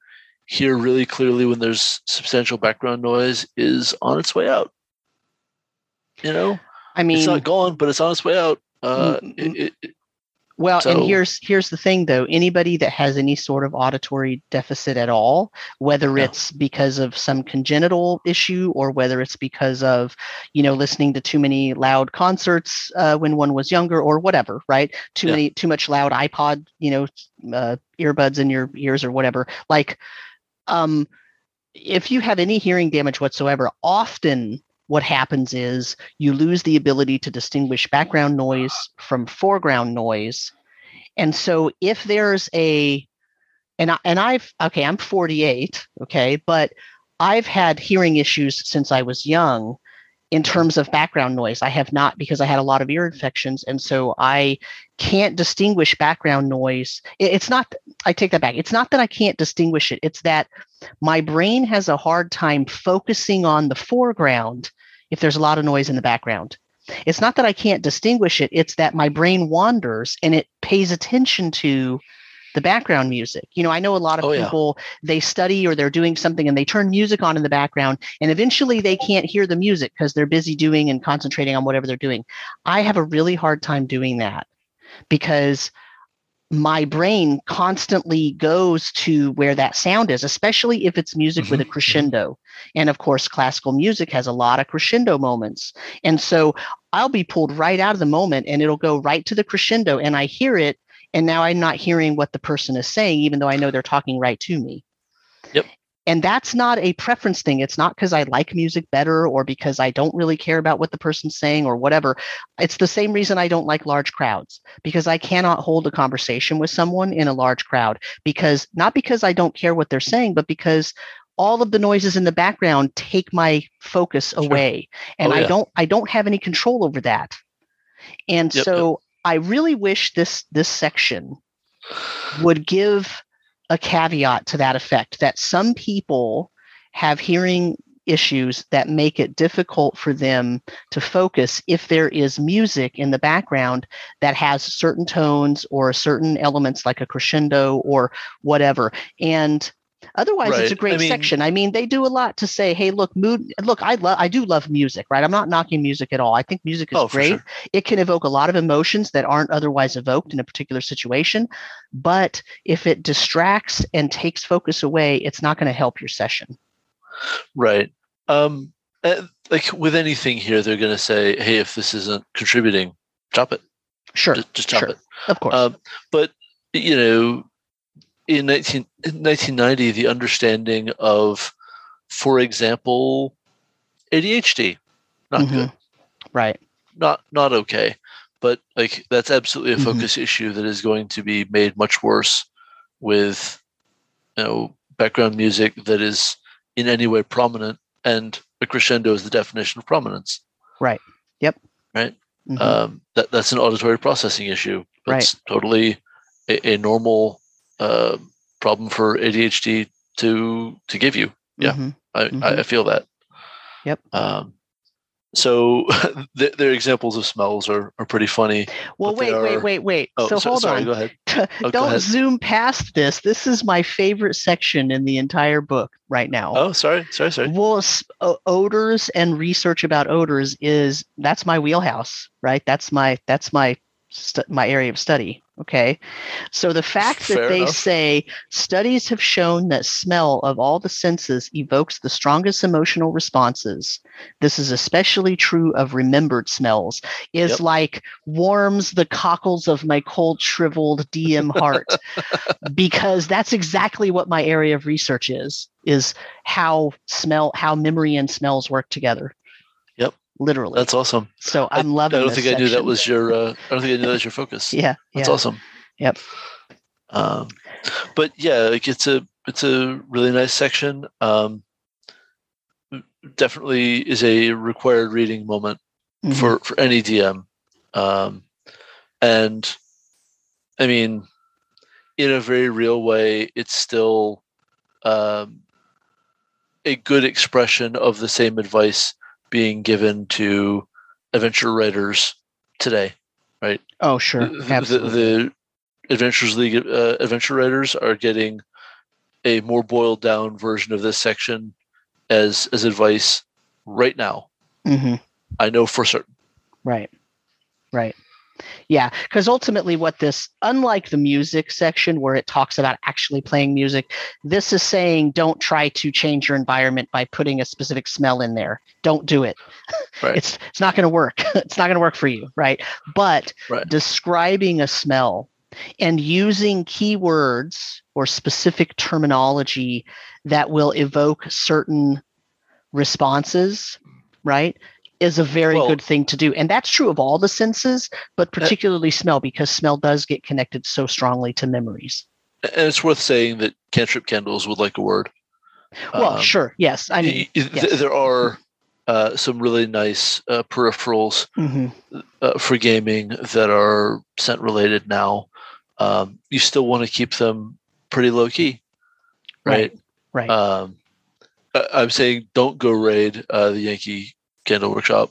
hear really clearly when there's substantial background noise is on its way out. You know, I mean, it's not gone, but it's on its way out. Uh, it, it, well, so, and here's here's the thing though. Anybody that has any sort of auditory deficit at all, whether yeah. it's because of some congenital issue or whether it's because of, you know, listening to too many loud concerts uh, when one was younger or whatever, right? Too yeah. many too much loud iPod, you know, uh, earbuds in your ears or whatever. Like um if you have any hearing damage whatsoever, often what happens is you lose the ability to distinguish background noise from foreground noise. And so if there's a and I, and I've okay, I'm 48, okay, but I've had hearing issues since I was young in terms of background noise. I have not because I had a lot of ear infections. And so I can't distinguish background noise. It's not, I take that back. It's not that I can't distinguish it, it's that my brain has a hard time focusing on the foreground if there's a lot of noise in the background. It's not that I can't distinguish it, it's that my brain wanders and it pays attention to the background music. You know, I know a lot of oh, people yeah. they study or they're doing something and they turn music on in the background and eventually they can't hear the music because they're busy doing and concentrating on whatever they're doing. I have a really hard time doing that because my brain constantly goes to where that sound is, especially if it's music mm-hmm. with a mm-hmm. crescendo. And of course, classical music has a lot of crescendo moments. And so I'll be pulled right out of the moment and it'll go right to the crescendo and I hear it. And now I'm not hearing what the person is saying, even though I know they're talking right to me. Yep and that's not a preference thing it's not because i like music better or because i don't really care about what the person's saying or whatever it's the same reason i don't like large crowds because i cannot hold a conversation with someone in a large crowd because not because i don't care what they're saying but because all of the noises in the background take my focus away and oh, yeah. i don't i don't have any control over that and yep, so yep. I really wish this this section would give a caveat to that effect that some people have hearing issues that make it difficult for them to focus if there is music in the background that has certain tones or certain elements like a crescendo or whatever. And Otherwise, right. it's a great I mean, section. I mean, they do a lot to say, "Hey, look, mood. Look, I love. I do love music, right? I'm not knocking music at all. I think music is oh, great. Sure. It can evoke a lot of emotions that aren't otherwise evoked in a particular situation. But if it distracts and takes focus away, it's not going to help your session. Right. Um, eh, like with anything here, they're going to say, "Hey, if this isn't contributing, drop it." Sure. Just, just drop sure. it. Of course. Um, but you know, in, 19, in 1990, the understanding of, for example, ADHD, not mm-hmm. good, right? Not not okay, but like that's absolutely a mm-hmm. focus mm-hmm. issue that is going to be made much worse with, you know, background music that is in any way prominent. And a crescendo is the definition of prominence. Right. Yep. Right. Mhm. Um, that that's an auditory processing issue. Right. Totally a, a normal uh, problem for ADHD to to give you. yeah. Mhm. I, Mhm. I, feel that. Yep. Um, so th- their examples of smells are, are pretty funny. Well, but they wait, wait, wait, wait. Oh, so so- hold sorry. on. Go ahead. Oh, Don't ahead. zoom past this. This is my favorite section in the entire book right now. Oh, sorry, sorry, sorry. Well, o- odors and research about odors is that's my wheelhouse, right? That's my that's my stu- my area of study. Okay, so the fact that Fair they enough. say studies have shown that smell of all the senses evokes the strongest emotional responses. This is especially true of remembered smells. Is Yep. like warms the cockles of my cold, shriveled DM heart because that's exactly what my area of research is is how smell how memory and smells work together. Literally That's awesome. so I- i'm loving I don't this think I knew that was your. Uh, I don't think I knew that was your focus. yeah That's yeah awesome. Yep. Um, but yeah, like it's a it's a really nice section. Um, definitely is a required reading moment Mhm. for for any DM. Um, and I mean, in a very real way, it's still um, a good expression of the same advice being given to adventure writers today. Right? Oh sure The- the, the Adventures League uh, adventure writers are getting a more boiled down version of this section as as advice right now. hmm I know for certain. right right yeah because ultimately what this unlike the music section where it talks about actually playing music this is saying don't try to change your environment by putting a specific smell in there. Don't do it. Right. it's it's not going to work. It's not going to work for you right? But Right. describing a smell and using keywords or specific terminology that will evoke certain responses right is a very Well- good thing to do and that's true of all the senses but particularly smell because smell does get connected so strongly to memories And it's worth saying that cantrip candles would like a word. well Um, sure yes i mean th- yes. there are uh, some really nice uh, peripherals mhm, uh, for gaming that are scent related now. Um, you still want to keep them pretty low key, right? right Um, I- I'm saying don't go raid uh, the Yankee Candle Workshop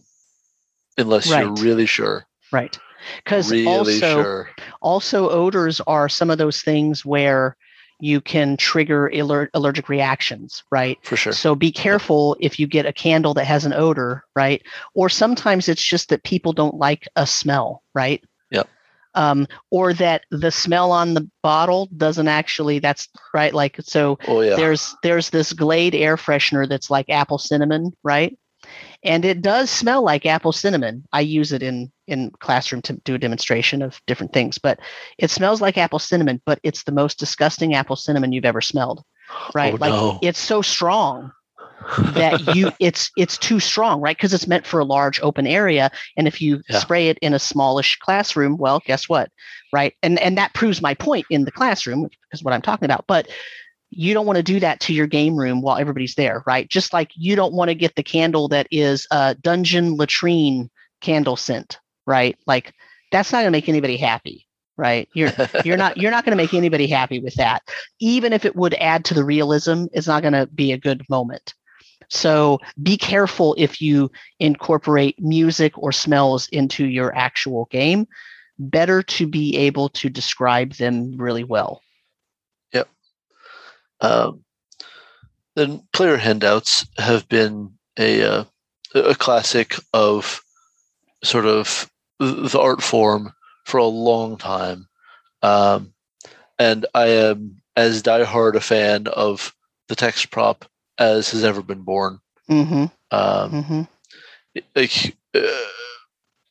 unless you're really sure. right because Really also sure. also odors are some of those things where you can trigger aller- allergic reactions right For sure. So be careful if you get a candle that has an odor, right? Or sometimes it's just that people don't like a smell, right? Yep. Um, or that the smell on the bottle doesn't actually. That's right. Like so, Oh yeah. there's there's this Glade air freshener that's like apple cinnamon, right? And it does smell like apple cinnamon. I use it in in classroom to do a demonstration of different things, but it smells like apple cinnamon. But it's the most disgusting apple cinnamon you've ever smelled, right? Oh, like no. it's so strong that you it's it's too strong right because it's meant for a large open area and if you Yeah. spray it in a smallish classroom well guess what right and and that proves my point in the classroom is what i'm talking about but you don't want to do that to your game room while everybody's there right? Just like you don't want to get the candle that is a dungeon latrine candle scent right? Like that's not going to make anybody happy right? You're you're not you're not going to make anybody happy with that. Even if it would add to the realism it's not going to be a good moment. So be careful if you incorporate music or smells into your actual game. Better to be able to describe them really well Um, then player handouts have been a uh, a classic of sort of the art form for a long time, um, and I am as diehard a fan of the text prop as has ever been born. mm-hmm, Um, mm-hmm. like, uh,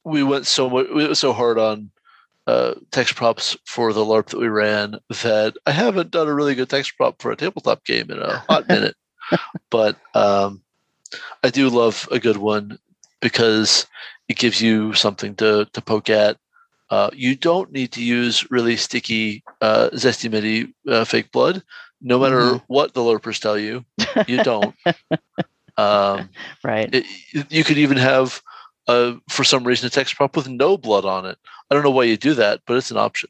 we went so much, we went so hard on uh, text props for the LARP that we ran that I haven't done a really good text prop for a tabletop game in a hot minute. But um, I do love a good one because it gives you something to to poke at. Uh, you don't need to use really sticky uh, zesty midi uh, fake blood, no matter Mhm. what the LARPers tell you. You don't. Um, right. it, you could even have, uh, for some reason, a text prop with no blood on it. I don't know why you do that, but it's an option.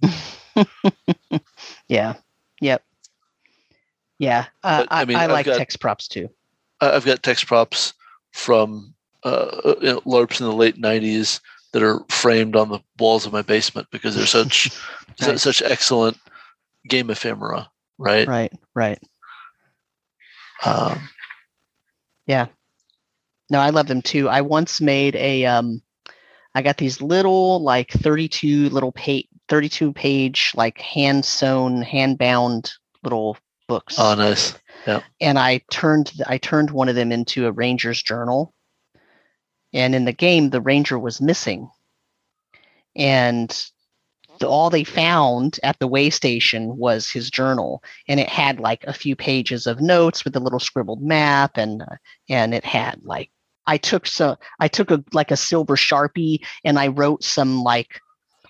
yeah. Yep. Yeah. Uh, But, I I, mean, I like got- text props too. I've got text props from uh, you know, LARPs in the late '90s that are framed on the walls of my basement because they're such Nice. such excellent game ephemera, right? Right. Right. Um, No, I love them too. I once made a um I got these little like 32 little page 32 page like hand sewn hand bound little books. oh, nice. Yeah. And I turned I turned one of them into a ranger's journal. And in the game the ranger was missing. And the, all they found at the way station was his journal and it had like a few pages of notes with a little scribbled map and uh, and it had like I took so I took a like a silver sharpie and I wrote some like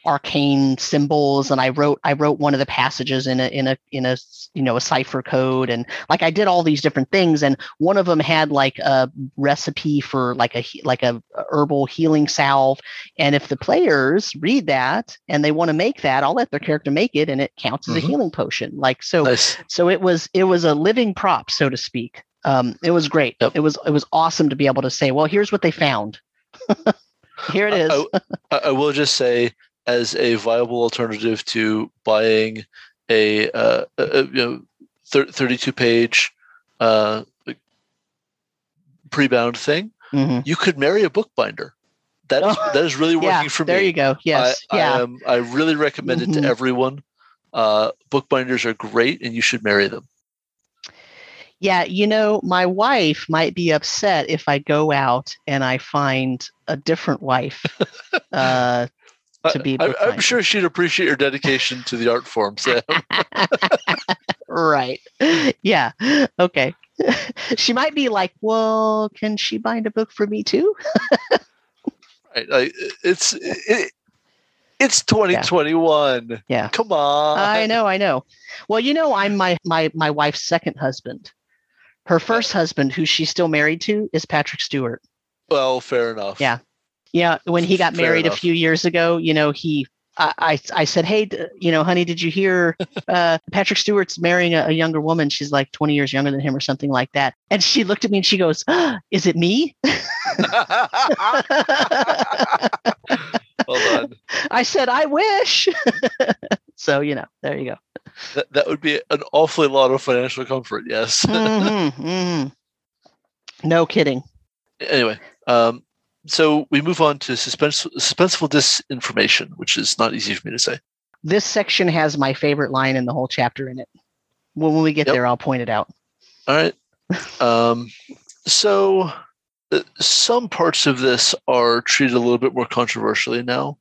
arcane symbols and I wrote I wrote one of the passages in a in a in a you know a cipher code and like I did all these different things and one of them had like a recipe for like a like a herbal healing salve and if the players read that and they want to make that I'll let their character make it and it counts as Mhm. a healing potion like so Nice. so it was it was a living prop so to speak um it was great Yep. it was it was awesome to be able to say well here's what they found here it is I, I, I will just say, as a viable alternative to buying a, uh, a, you know thir- 32 page uh, pre-bound thing, Mhm. you could marry a bookbinder. That is, Oh, that is really yeah working for me. there you go yes I, yeah I, um, I really recommend it to everyone. Uh, bookbinders are great, and you should marry them. Yeah, you know, my wife might be upset if I go out and I find a different wife. uh, To be I, I'm bookbinder. sure she'd appreciate your dedication to the art form, Sam. right. Yeah. Okay. she might be like, well, can she bind a book for me too? right? Like, it's it, it's 2021. Yeah. Come on. I know, I know. Well, you know, I'm my my my wife's second husband. Her first husband, who she's still married to, is Patrick Stewart. Well, fair enough. Yeah. Yeah, when he got Fair married a few years ago, you know, he I I, I said, "Hey, you know, honey, did you hear uh, Patrick Stewart's marrying a, a younger woman? She's like 20 years younger than him or something like that." And she looked at me and she goes, "Is it me?" well done. I said, "I wish." so, you know, there you go. That, that would be an awfully lot of financial comfort. Yes. Mhm, mhm. No kidding. anyway, um, so we move on to suspense, suspenseful disinformation, which is not easy for me to say. This section has my favorite line in the whole chapter in it. When, we get Yep. there, I'll point it out. All right. Um, so uh, some parts of this are treated a little bit more controversially now.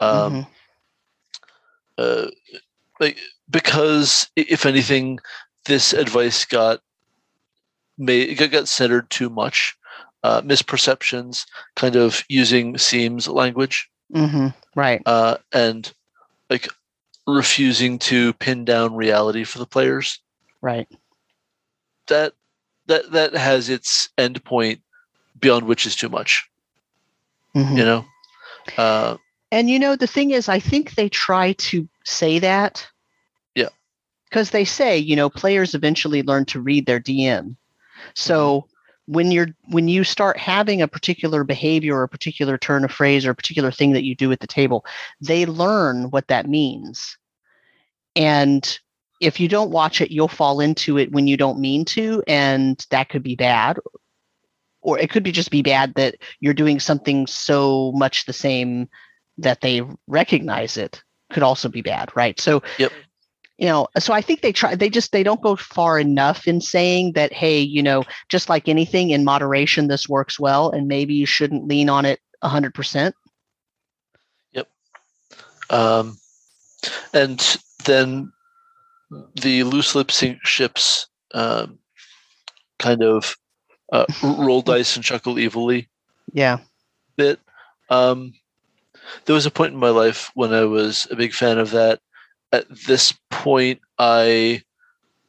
Um, Mhm. uh, like because if anything, this advice got made got, centered too much. Uh, misperceptions, kind of using seems language, Mhm. Right. uh, and like refusing to pin down reality for the players. Right. That that that has its endpoint beyond which is too much. Mhm. You know. Uh, And you know, the thing is, I think they try to say that. Because they say, you know, players eventually learn to read their DM. So mm-hmm. when you're when you start having a particular behavior or a particular turn of phrase or a particular thing that you do at the table, they learn what that means. And if you don't watch it, you'll fall into it when you don't mean to, and that could be bad. Or it could be just be bad that you're doing something so much the same that they recognize it could also be bad, right? So, Yep. You know, so I think they try. They just they don't go far enough in saying that, hey, you know, just like anything in moderation, this works well, and maybe you shouldn't lean on it hundred percent. Yep. Um, and then the loose lip ships um, kind of uh, roll dice and chuckle evilly Yeah. bit. Um, there was a point in my life when I was a big fan of that. At this point, I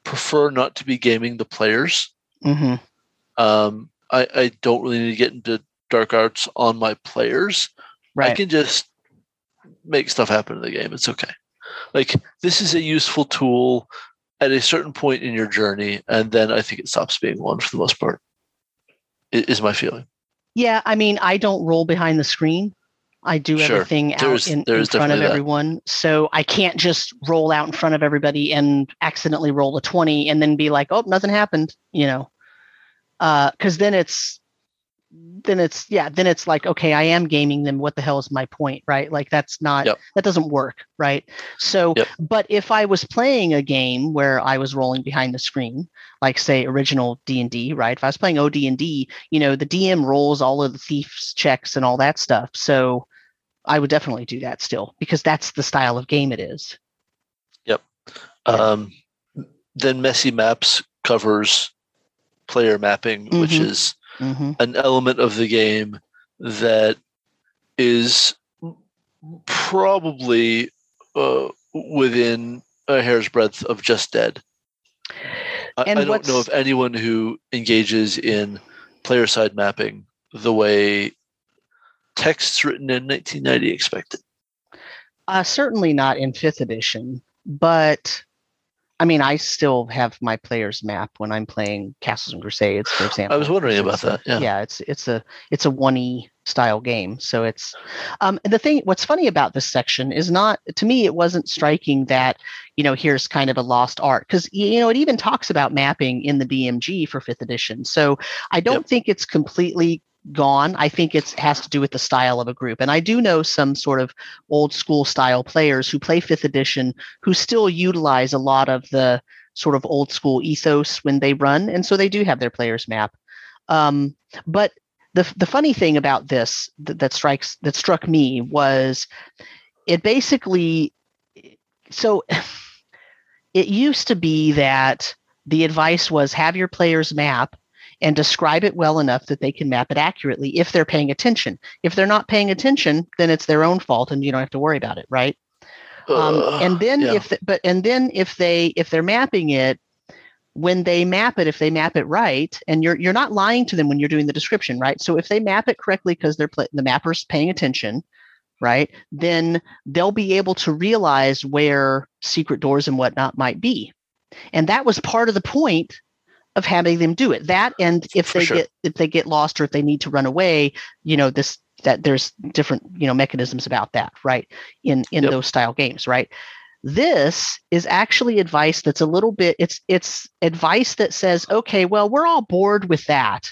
prefer not to be gaming the players. hmm Um, I, I don't really need to get into dark arts on my players. Right. I can just make stuff happen in the game. It's okay. Like this is a useful tool at a certain point in your journey, and then I think it stops being one for the most part. Is my feeling. Yeah, I mean, I don't roll behind the screen. I do Sure. everything out There's- in, in front of definitely that. everyone. So I can't just roll out in front of everybody and accidentally roll a 20 and then be like, oh, nothing happened, you know. Uh, cause then it's then it's yeah, then it's like, okay, I am gaming them. What the hell is my point? Right. Like that's not Yep. that doesn't work. Right. So Yep. but if I was playing a game where I was rolling behind the screen, like say original D and D, right? If I was playing OD and D, you know, the DM rolls all of the thieves checks and all that stuff. So I would definitely do that still because that's the style of game it is. Yeah. Um, then Messy Maps covers player mapping, which Mhm. is hmm an element of the game that is probably uh, within a hair's breadth of just dead. I, I don't know of anyone who engages in player side mapping the way texts written in 1990 expected. Uh, certainly not in fifth edition, but I mean, I still have my players map when I'm playing Castles and Crusades, for example. I was wondering about it's that. a- Yeah. it's it's a it's a one e style game. So it's um the thing what's funny about this section is not to me it wasn't striking that, you know, here's kind of a lost art. Because you know, it even talks about mapping in the DMG for fifth edition. So I don't think it's completely gone. I think it has to do with the style of a group. And I do know some sort of old school style players who play fifth edition who still utilize a lot of the sort of old school ethos when they run. And so they do have their players map. Um, but the, the funny thing about this that, that strikes that struck me was it basically so it used to be that the advice was have your players map and describe it well enough that they can map it accurately if they're paying attention. If they're not paying attention, then it's their own fault and you don't have to worry about it, right? Um, Uh, and then yeah. if th- but and then if they if they're mapping it when they map it if they map it right and you're you're not lying to them when you're doing the description right so if they map it correctly because they're pla the mapper's paying attention right then they'll be able to realize where secret doors and whatnot might be and that was part of the point of having them do it that and if they sure. get if they get lost or if they need to run away you know this that there's different you know mechanisms about that right in in Yep. those style games right this is actually advice that's a little bit it's it's advice that says okay well we're all bored with that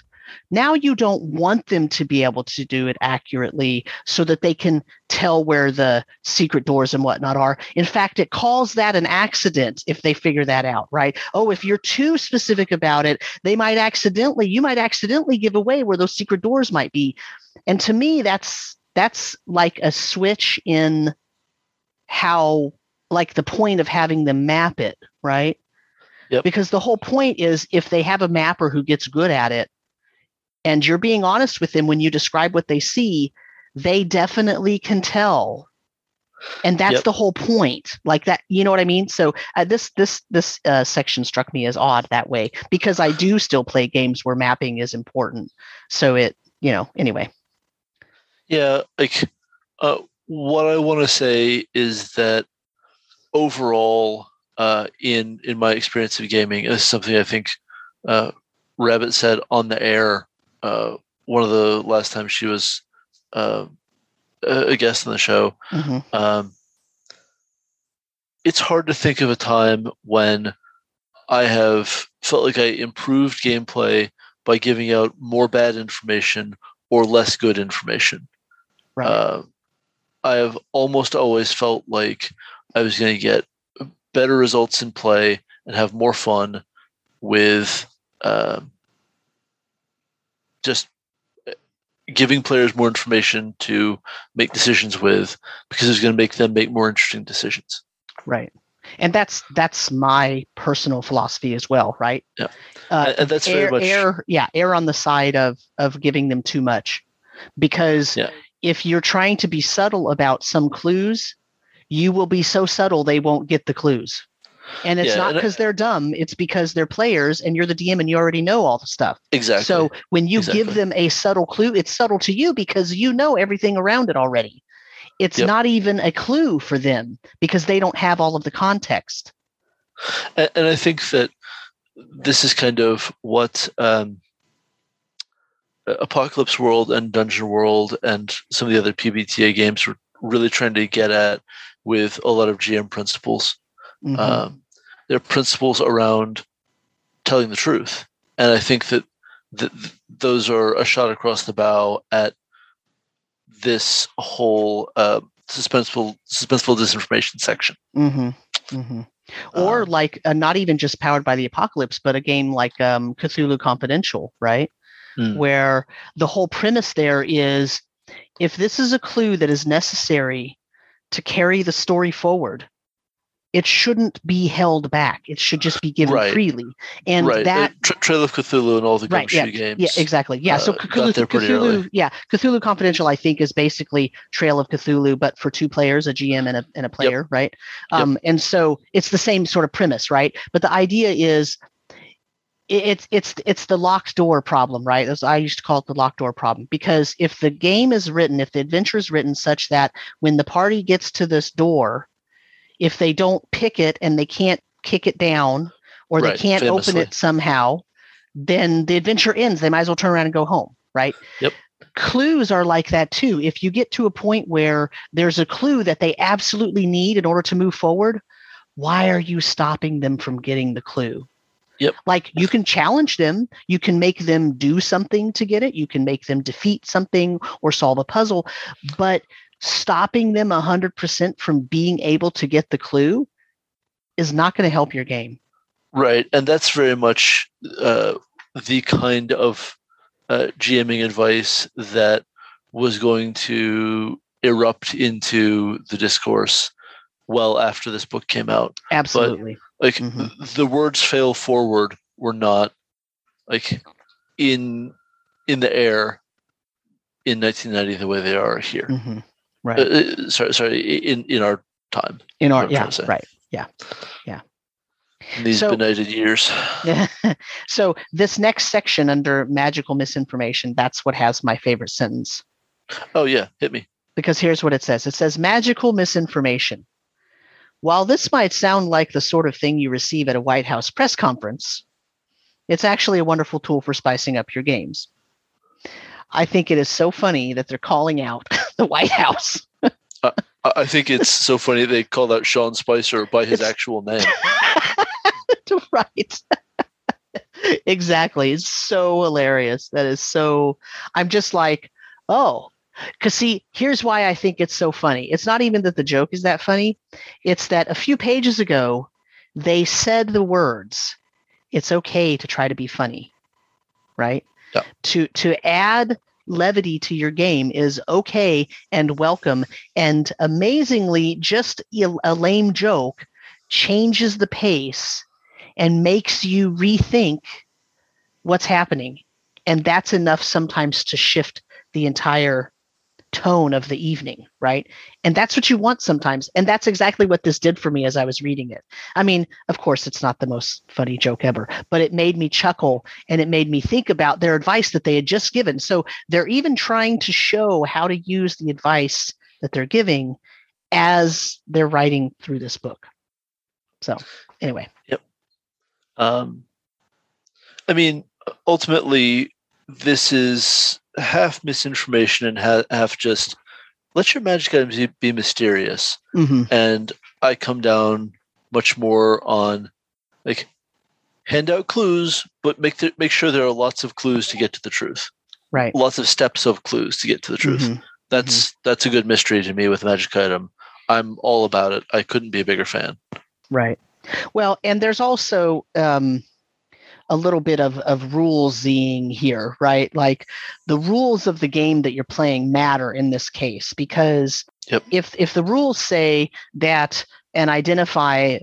now you don't want them to be able to do it accurately so that they can tell where the secret doors and whatnot are. In fact it calls that an accident if they figure that out right? Oh if you're too specific about it they might accidentally you might accidentally give away where those secret doors might be. And to me that's that's like a switch in how like the point of having them map it right? Yep. because the whole point is if they have a mapper who gets good at it and you're being honest with them when you describe what they see they definitely can tell and that's Yep. the whole point like that you know what i mean so uh, this this this uh, section struck me as odd that way because i do still play games where mapping is important so it you know anyway Yeah, like uh, what I want to say is that overall, uh, in in my experience of gaming, is something I think uh, Rabbit said on the air. Uh, one of the last times she was uh, a guest on the show. Mhm. Um, it's hard to think of a time when I have felt like I improved gameplay by giving out more bad information or less good information. right Uh, I have almost always felt like I was going to get better results in play and have more fun with um just uh, giving players more information to make decisions with because it's going to make them make more interesting decisions. right and that's that's my personal philosophy as well right Yeah. uh, And- that's very much- err yeah err on the side of of giving them too much because Yeah. if you're trying to be subtle about some clues you will be so subtle they won't get the clues And it's Yeah, not because they're dumb, it's because they're players and you're the DM and you already know all the stuff. Exactly. So when you Exactly. give them a subtle clue, it's subtle to you because you know everything around it already. It's Yep. not even a clue for them because they don't have all of the context. and, and I think that this is kind of what um, Apocalypse World and Dungeon World and some of the other PBTA games were really trying to get at with a lot of GM principles. Mhm. Um, there are principles around telling the truth, and I think that th- th- those are a shot across the bow at this whole uh, suspenseful suspenseful disinformation section. hmm hmm Or Um, like uh, not even just powered by the apocalypse, but a game like um, Cthulhu Confidential, right? Mm. Where the whole premise there is if this is a clue that is necessary to carry the story forward, it shouldn't be held back. It should just be given Right. freely. And right, that uh, Tra- Trail of Cthulhu and all the Right, Gumshoe games. Yeah, exactly. Yeah. so uh, got Cthulhu, Cthulhu yeah, Cthulhu Confidential, I think, is basically Trail of Cthulhu, but for two players, a GM and a and a player, right? Yep. Um, and so it's the same sort of premise, right? But the idea is it's it's it's the locked door problem, right? As I used to call it the locked door problem, because if the game is written, if the adventure is written such that when the party gets to this door, if they don't pick it and they can't kick it down or they can't open it somehow, then the adventure ends. They might as well turn around and go home, right? Yep. Clues are like that too. If you get to a point where there's a clue that they absolutely need in order to move forward, why are you stopping them from getting the clue? Yep. Like you can challenge them, you can make them do something to get it, you can make them defeat something or solve a puzzle, but stopping them 100% from being able to get the clue is not going to help your game. Right, and that's very much uh, the kind of uh, GMing advice that was going to erupt into the discourse well after this book came out. Absolutely. Like Mhm. the words "fail forward" were not like in in the air in 1990 the way they are here. Mhm. Right. Uh, uh, sorry, sorry, in in our time, In our yeah, trying to say. right. in these So- benighted years. yeah so this next section under magical misinformation, that's what has my favorite sentence. Oh yeah, hit me. because here's what it says it says magical misinformation. While this might sound like the sort of thing you receive at a White House press conference, it's actually a wonderful tool for spicing up your games. I think it is so funny that they're calling out the White House. I I think it's so funny they called out Sean Spicer by his It's- actual name. right. exactly. It's so hilarious. That is so. I'm just like, oh, because see, here's why I think it's so funny. It's not even that the joke is that funny, it's that a few pages ago, they said the words, it's okay to try to be funny, right? Yeah. To, to add levity to your game is okay and welcome. And amazingly, just a, lame joke changes the pace and makes you rethink what's happening. And that's enough sometimes to shift the entire tone of the evening, right? And that's what you want sometimes. And that's exactly what this did for me as I was reading it. I mean, of course, it's not the most funny joke ever, but it made me chuckle and it made me think about their advice that they had just given. So they're even trying to show how to use the advice that they're giving as they're writing through this book. So, anyway. Yep. Um, I mean, ultimately, this is half misinformation and ha- half just let your magic items be- mysterious. hmm And I come down much more on like hand out clues, but make the, make sure there are lots of clues to get to the truth. Right. Lots of steps of clues to get to the truth. Mhm. That's that's a good mystery to me with magic item. I'm all about it. I couldn't be a bigger fan. Right. Well, and there's also um, a little bit of, of rulesing here, right? Like the rules of the game that you're playing matter in this case because Yep. if if the rules say that an identify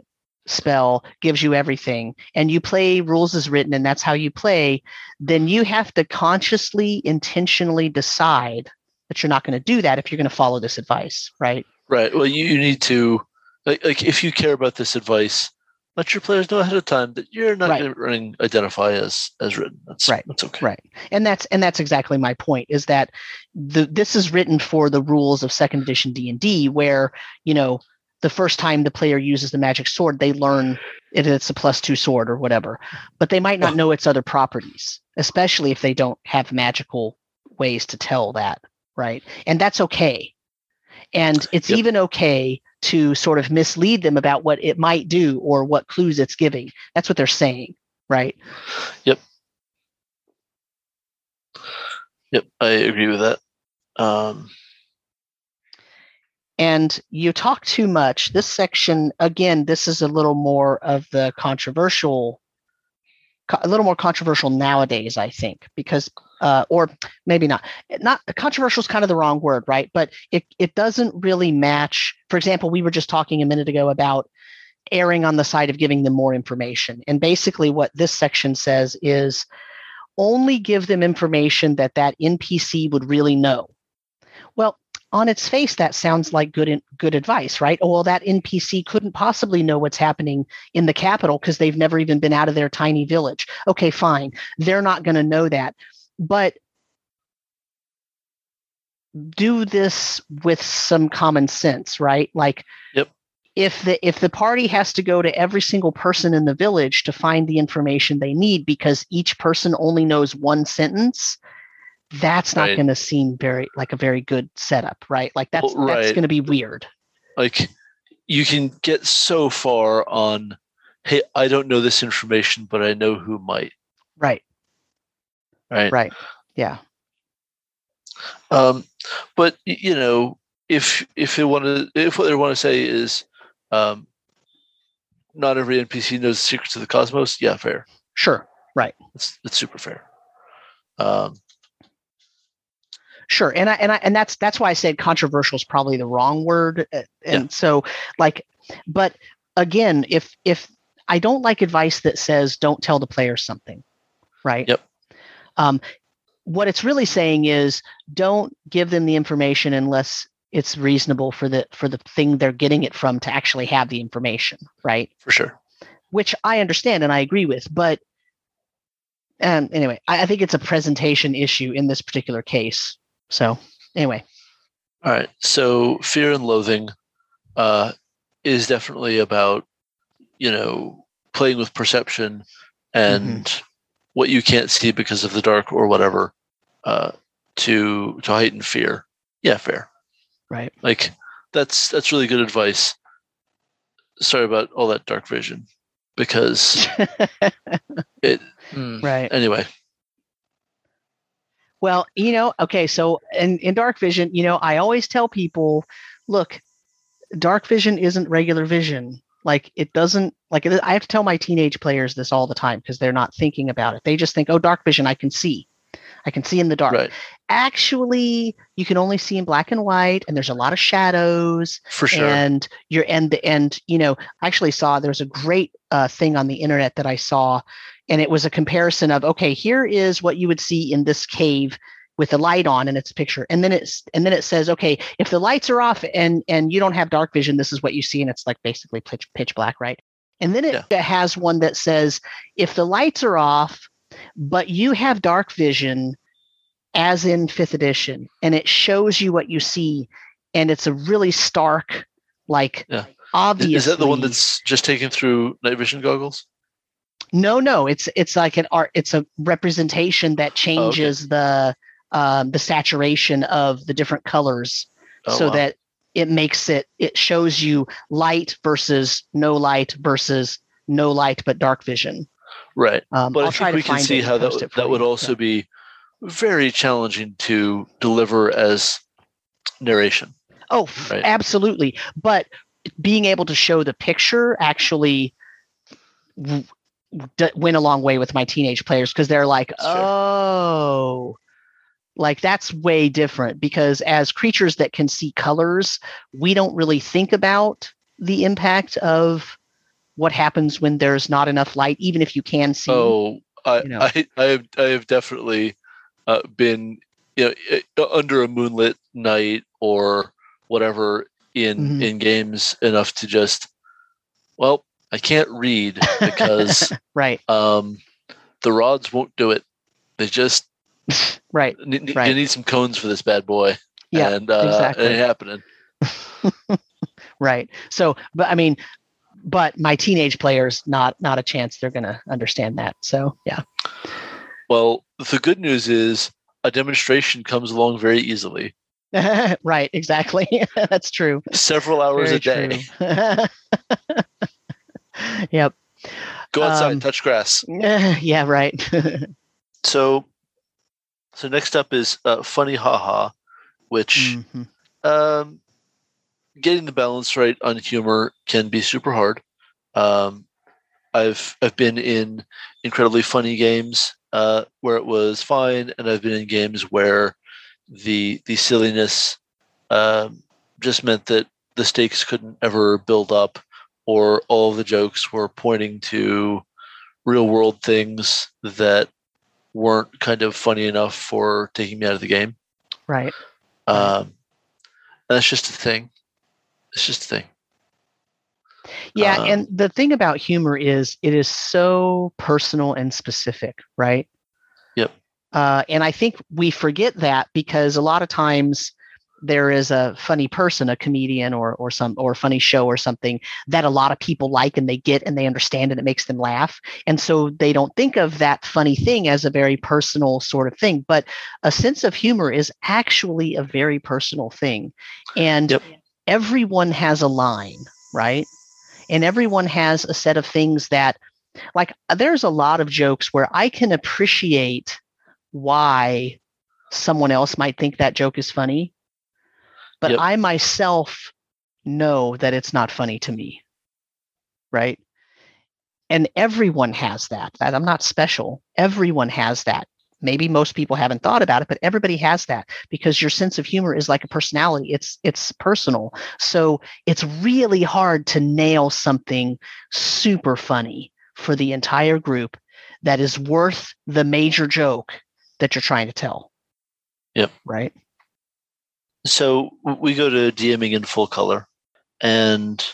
spell gives you everything and you play rules as written and that's how you play, then you have to consciously, intentionally decide that you're not going to do that if you're going to follow this advice, right? Right. Well, you, you need to like, like if you care about this advice, let your players know ahead of time that you're not Right. going to running identify as as written. That's Right. That's okay. Right. And that's and that's exactly my point is that the this is written for the rules of second edition D&D where, you know, the first time the player uses the magic sword, they learn it, it's a plus 2 sword or whatever. But they might not know its other properties, especially if they don't have magical ways to tell that, right? And that's okay. And it's Yep. even okay to sort of mislead them about what it might do or what clues it's giving. That's what they're saying, right? Yep, Yep, I agree with that. Um, and you talk too much. This section, again, this is a little more of the controversial, co- a little more controversial nowadays, I think, because, uh, or maybe not. Not controversial is kind of the wrong word, right? But it it doesn't really match. For example, we were just talking a minute ago about erring on the side of giving them more information, and basically what this section says is only give them information that that NPC would really know. On its face, that sounds like good good advice, right? Oh, well, that NPC couldn't possibly know what's happening in the capital because they've never even been out of their tiny village. Okay, fine. They're not going to know that. But do this with some common sense, right? Like Yep. if the if the party has to go to every single person in the village to find the information they need because each person only knows one sentence, that's not Right. going to seem very like a very good setup, right? Like that's Well, that's going to be weird. like you can get so far on, hey, I don't know this information, but I know who might. Right. Right. Right. Yeah. Um, but you know, if if they want to, if what they want to say is, um, not every NPC knows the secrets of the cosmos. Yeah, fair. Sure. Right. It's it's super fair. Um, Sure. And I and I and that's that's why I said controversial is probably the wrong word. uh, And so like but again, if if I don't like advice that says don't tell the player something, right? Yep. Um what it's really saying is don't give them the information unless it's reasonable for the for the thing they're getting it from to actually have the information, right? for sure. which I understand and I agree with. But um, anyway, I, I think it's a presentation issue in this particular case. So anyway, All right. So fear and loathing uh, is definitely about you know playing with perception and what you can't see because of the dark or whatever uh, to to heighten fear. Yeah, fair. right? Like that's that's really good advice. Sorry about all that dark vision because it. mm, right. Anyway, Well, you know, okay, so in, in dark vision, you know, I always tell people, look, dark vision isn't regular vision. Like it doesn't like it, I have to tell my teenage players this all the time because they're not thinking about it. They just think, oh, dark vision, I can see. I can see in the dark. right Actually, you can only see in black and white, and there's a lot of shadows. for sure. and you're and the and you know i actually saw there's a great uh, thing on the internet that i saw and it was a comparison of okay here is what you would see in this cave with the light on and its picture and then it's and then it says okay if the lights are off and and you don't have dark vision this is what you see and it's like basically pitch pitch black right and then it has one that says if the lights are off but you have dark vision as in fifth edition and it shows you what you see and it's a really stark like Yeah. Obviously Is that the one that's just taken through night vision goggles? No no it's it's like an art it's a representation that changes the um the saturation of the different colors Oh, so wow. that it makes it it shows you light versus no light versus no light but dark vision right. um But i'll I think we can see how that would- that would you. also Yeah. be very challenging to deliver as narration. Oh, Right. absolutely. But being able to show the picture actually d- went a long way with my teenage players because they're like, oh, like that's way different because as creatures that can see colors, we don't really think about the impact of what happens when there's not enough light, even if you can see. Oh, I, you know. I, I have, I have definitely uh, been, you know, uh, under a moonlit night or whatever in Mhm. in games enough to just, well, I can't read because right, um, the rods won't do it. They just right, need, right. you need some cones for this bad boy. Yeah, and uh, exactly. it ain't happening. right. So, but I mean, but my teenage players, not not a chance. They're going to understand that. So, yeah. Well, the good news is a demonstration comes along very easily. right. Exactly. That's true. Several hours Very a day. yep. Go outside, Um, touch grass. yeah. Right. So, so next up is uh, funny haha, which Mhm. um, getting the balance right on humor can be super hard. Um, I've I've been in incredibly funny games uh, where it was fine, and I've been in games where the the silliness um, just meant that the stakes couldn't ever build up, or all of the jokes were pointing to real world things that weren't kind of funny enough for taking me out of the game. Right. Um, and that's just a thing. It's just a thing. Yeah, Um, and the thing about humor is it is so personal and specific, right? Yep. Uh, and I think we forget that because a lot of times there is a funny person, a comedian or or some or funny show or something that a lot of people like and they get and they understand and it makes them laugh. And so they don't think of that funny thing as a very personal sort of thing. But a sense of humor is actually a very personal thing. And Yep. everyone has a line, right? and everyone has a set of things that like there's a lot of jokes where i can appreciate why someone else might think that joke is funny but Yep. i myself know that it's not funny to me right and everyone has that that i'm not special everyone has that maybe most people haven't thought about it but everybody has that because your sense of humor is like a personality it's it's personal so it's really hard to nail something super funny for the entire group that is worth the major joke that you're trying to tell. Yep. Right. So we go to DMing in full color, and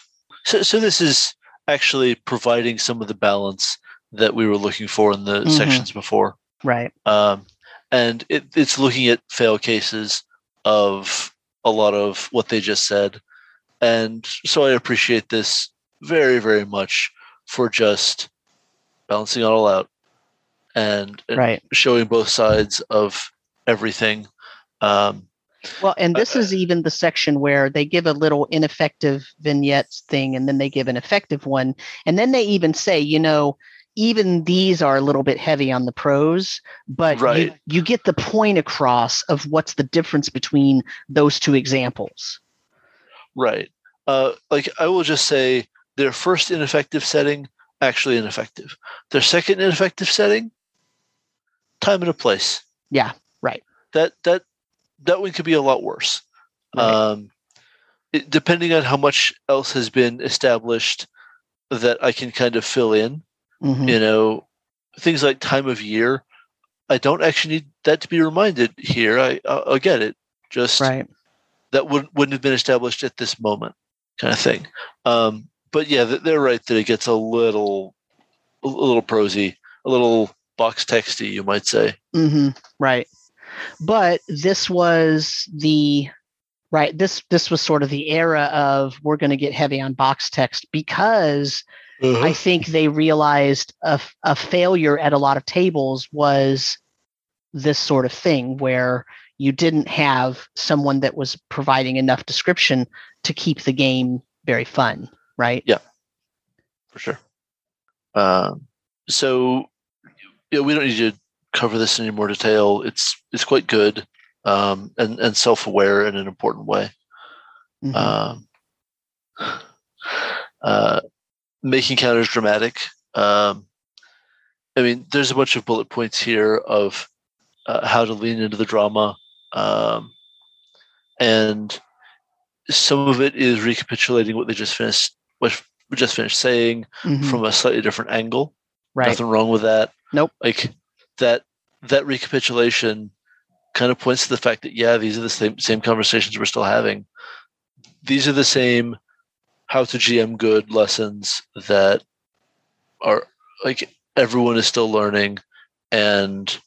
so so this is actually providing some of the balance that we were looking for in the Mhm. sections before. Right. Um, and it, it's looking at fail cases of a lot of what they just said. And so I appreciate this very, very much for just balancing it all out and, and Right. showing both sides of everything. Um, Well, and this Uh, is even the section where they give a little ineffective vignettes thing and then they give an effective one. And then they even say, you know, even these are a little bit heavy on the prose, but you, you get the point across of what's the difference between those two examples. right. Uh, like I will just say their first ineffective setting, actually ineffective. Their second ineffective setting, time and a place. Yeah, right. that that that one could be a lot worse. Right. Um, it, depending on how much else has been established that I can kind of fill in, Mhm. you know, things like time of year. I don't actually need that to be reminded here. I I'll, I'll get it. Just Right. that wouldn't wouldn't have been established at this moment, kind of thing. Um, but yeah, they're right that it gets a little a little prosy, a little box texty, you might say. hmm Right. But this was the right. This this was sort of the era of we're going to get heavy on box text because I think they realized a, a failure at a lot of tables was this sort of thing where you didn't have someone that was providing enough description to keep the game very fun, right? Yeah, for sure. Um, so yeah, we don't need to cover this in any more detail. It's it's quite good um, and and self aware in an important way. Mhm. Um, uh, making counters dramatic. Um, I mean, there's a bunch of bullet points here of uh, how to lean into the drama, um, and some of it is recapitulating what they just finished, what we just finished saying Mhm. from a slightly different angle. right. Nothing wrong with that. Nope. Like that that recapitulation kind of points to the fact that yeah, these are the same same conversations we're still having. These are the same how to GM good lessons that are like everyone is still learning, and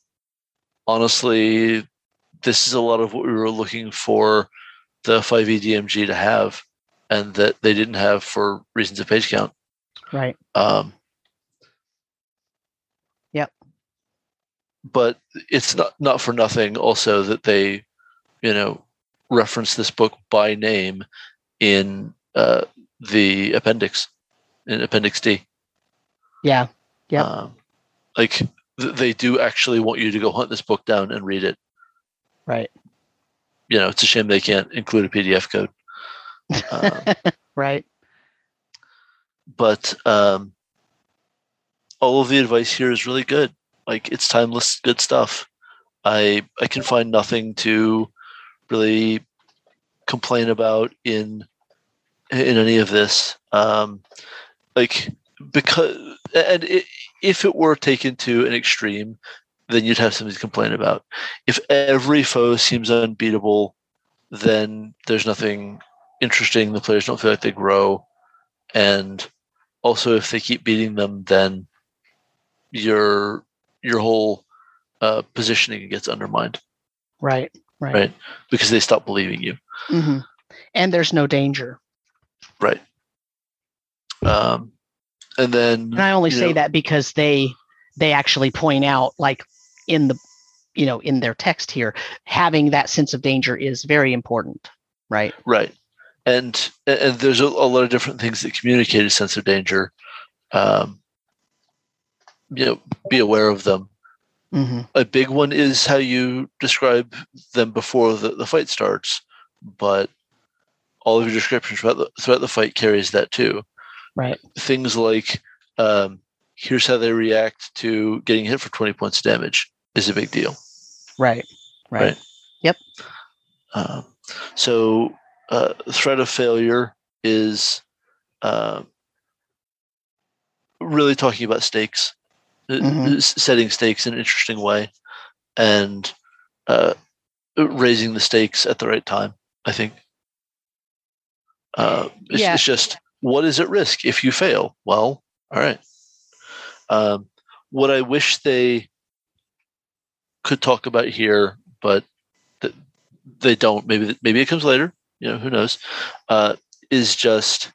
honestly, this is a lot of what we were looking for the 5e DMG to have, and that they didn't have for reasons of page count. Right. Um, Yep. But it's not not for nothing also that they, you know, reference this book by name in uh, the appendix, in Appendix D. Yeah. yeah Um, like th- they do actually want you to go hunt this book down and read it. Right. You know, it's a shame they can't include a PDF code. Um, right. but um, all of the advice here is really good. Like it's timeless, good stuff. I I can find nothing to really complain about in in any of this. Um, like because and it, if it were taken to an extreme, then you'd have something to complain about. If every foe seems unbeatable, then there's nothing interesting. The players don't feel like they grow, and also if they keep beating them, then your your whole uh, positioning gets undermined Right. Right. Right. because they stop believing you. hmm And there's no danger. Right. Um, and then And I only say know, that because they they actually point out like in the you know in their text here having that sense of danger is very important right Right. And and there's a, a lot of different things that communicate a sense of danger. Um, you know, be aware of them. hmm A big one is how you describe them before the, the fight starts, but all of your descriptions throughout the, throughout the fight carries that too. right Things like um, here's how they react to getting hit for 20 points of damage is a big deal. right right, Right. Uh, so, uh, threat of failure is uh, really talking about stakes, Mhm. setting stakes in an interesting way, and uh, raising the stakes at the right time. I think. Uh, it's, Yeah. it's just what is at risk if you fail. Well, all right. Um, what I wish they could talk about here, but th- they don't. Maybe maybe it comes later. You know, who knows? Uh, is just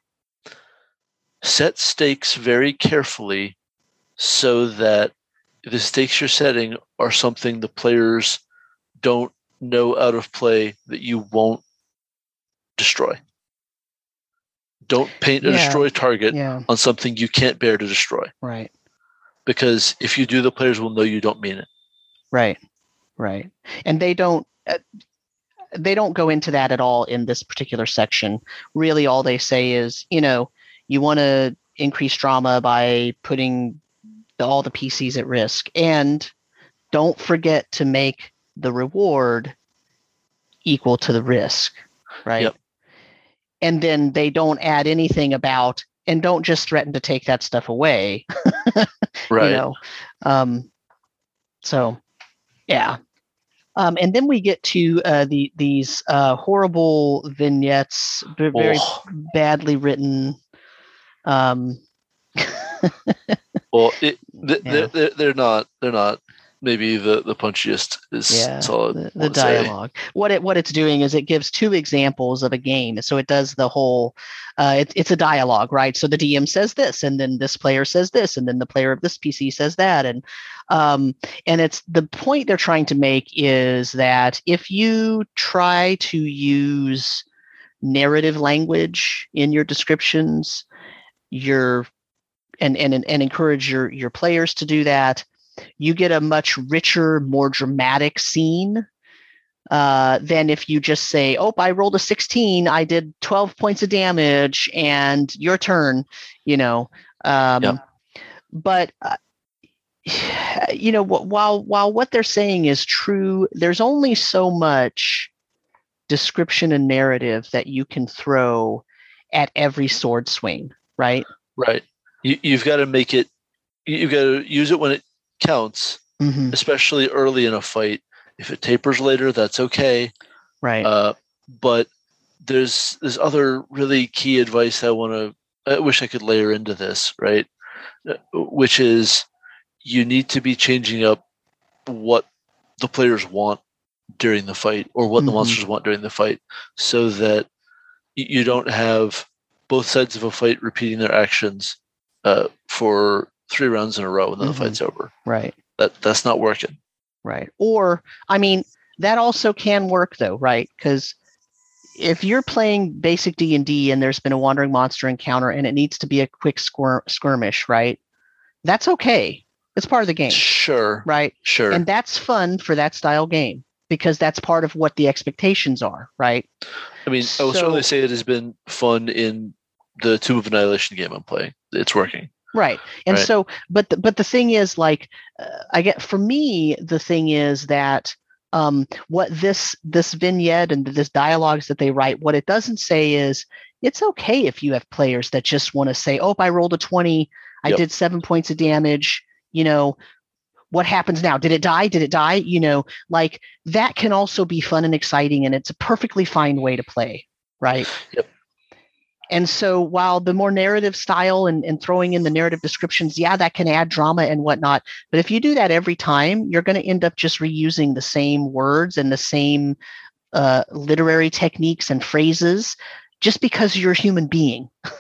set stakes very carefully so that the stakes you're setting are something the players don't know out of play that you won't destroy. Don't paint a Yeah. destroy target yeah on something you can't bear to destroy right because if you do, the players will know you don't mean it. right right and they don't uh, they don't go into that at all in this particular section really all they say is you know you want to increase drama by putting the, all the pcs at risk. And don't forget to make the reward equal to the risk right? Yep. and then they don't add anything about and don't just threaten to take that stuff away Right. you know? Um so yeah. Um and then we get to uh the these uh horrible vignettes very Oh, badly written um well, it, th- Yeah. they're, they're, not. They're not. Maybe the the punchiest is yeah the, the wanna say. dialogue what it what it's doing is it gives two examples of a game so it does the whole uh it, it's a dialogue right so the dm says this and then this player says this and then the player of this pc says that and um and it's the point they're trying to make is that if you try to use narrative language in your descriptions you're and and and encourage your your players to do that you get a much richer more dramatic scene uh, than if you just say oh i rolled a 16 i did 12 points of damage and your turn you know um, Yep. but uh, you know while while what they're saying is true there's only so much description and narrative that you can throw at every sword swing right Right. You, you've got to make it. you- You've got to use it when it counts, mm-hmm. especially early in a fight. If it tapers later, that's okay. right Uh, but there's there's other really key advice I want to. I wish I could layer into this. Right. uh, which is you need to be changing up what the players want during the fight or what mm-hmm. the monsters want during the fight so that you don't have both sides of a fight repeating their actions uh, for three rounds in a row and then mm-hmm. the fight's over. Right. That that's not working. Right. Or I mean, that also can work though, right? Because if you're playing basic D and D and there's been a wandering monster encounter and it needs to be a quick skir- skirmish, right? That's okay. It's part of the game. Sure. Right. Sure. And that's fun for that style game because that's part of what the expectations are, right? I mean, I will certainly say it has been fun in the Tomb of Annihilation game I'm playing. It's working. Right. And right. so, but the, but the thing is, like, uh, I get for me, the thing is that um, what this this vignette and this dialogues that they write, what it doesn't say is it's okay if you have players that just want to say, "Oh, I rolled a twenty, I yep. did seven points of damage." You know, what happens now? Did it die? Did it die? You know, like that can also be fun and exciting, and it's a perfectly fine way to play, right? Yep. And so while the more narrative style and, and throwing in the narrative descriptions, yeah, that can add drama and whatnot. But if you do that every time, you're going to end up just reusing the same words and the same uh, literary techniques and phrases just because you're a human being,